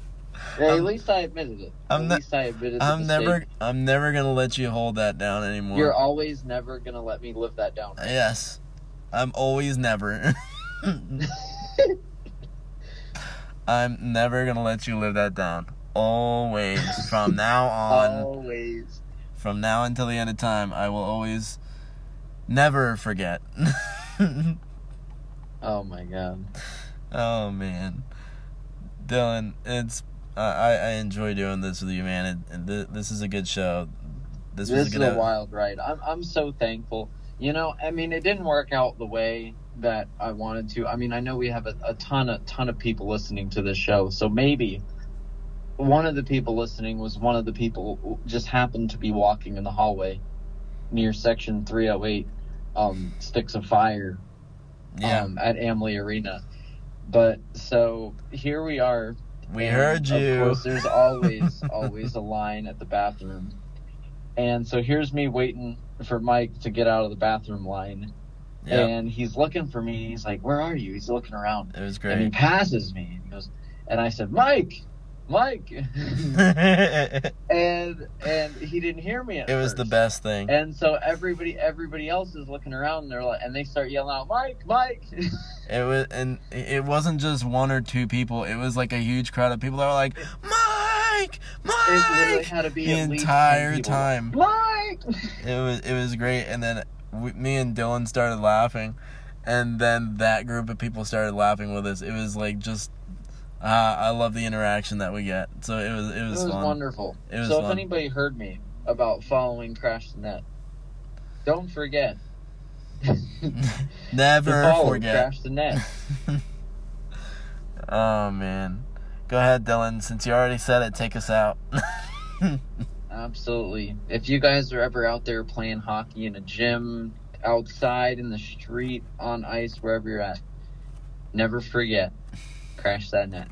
Hey, I'm- at least I admitted it. I'm at least I admitted. I'm never mistake. I'm never gonna let you hold that down anymore. You're always never gonna let me live that down. yes. I'm always never. [laughs] I'm never gonna let you live that down. Always, from now [laughs] on, Always. from now until the end of time, I will always never forget. [laughs] Oh my god. oh man, Dylan, it's uh, I I enjoy doing this with you, man. It, it, this is a good show. This, This, was is a good. a wild ride. I'm I'm so thankful. You know, I mean, it didn't work out the way that I wanted to. I mean, I know we have a, a ton of ton of people listening to this show, so maybe one of the people listening was one of the people who just happened to be walking in the hallway near section 308, um, Sticks of Fire, yeah, um, at Amalie Arena. But so here we are. We and heard you. Of course, there's always [laughs] always a line at the bathroom, and so here's me waiting for Mike to get out of the bathroom line, Yep, and he's looking for me. He's like, "Where are you?" He's looking around, it was great. and he passes me. And he goes, and I said, "Mike, Mike," [laughs] and and he didn't hear me. At was the best thing. And so everybody everybody else is looking around, and they're like, and they start yelling out, "Mike, Mike!" [laughs] It was, and it wasn't just one or two people. It was like a huge crowd of people that were like, "Mike, Mike. It literally had to be the at least 10 entire time. Mike. It was it was great, and then we, me and Dylan started laughing, and then that group of people started laughing with us. It was like just, uh, I love the interaction that we get. So it was it It was, was fun. wonderful. It was so fun. if anybody heard me about following Crash the Net, don't forget. [laughs] Never forget. Crash the Net. [laughs] oh man, go ahead, Dylan. Since you already said it, take us out. [laughs] Absolutely. If you guys are ever out there playing hockey in a gym, outside in the street, on ice, wherever you're at, never forget. Crash that net.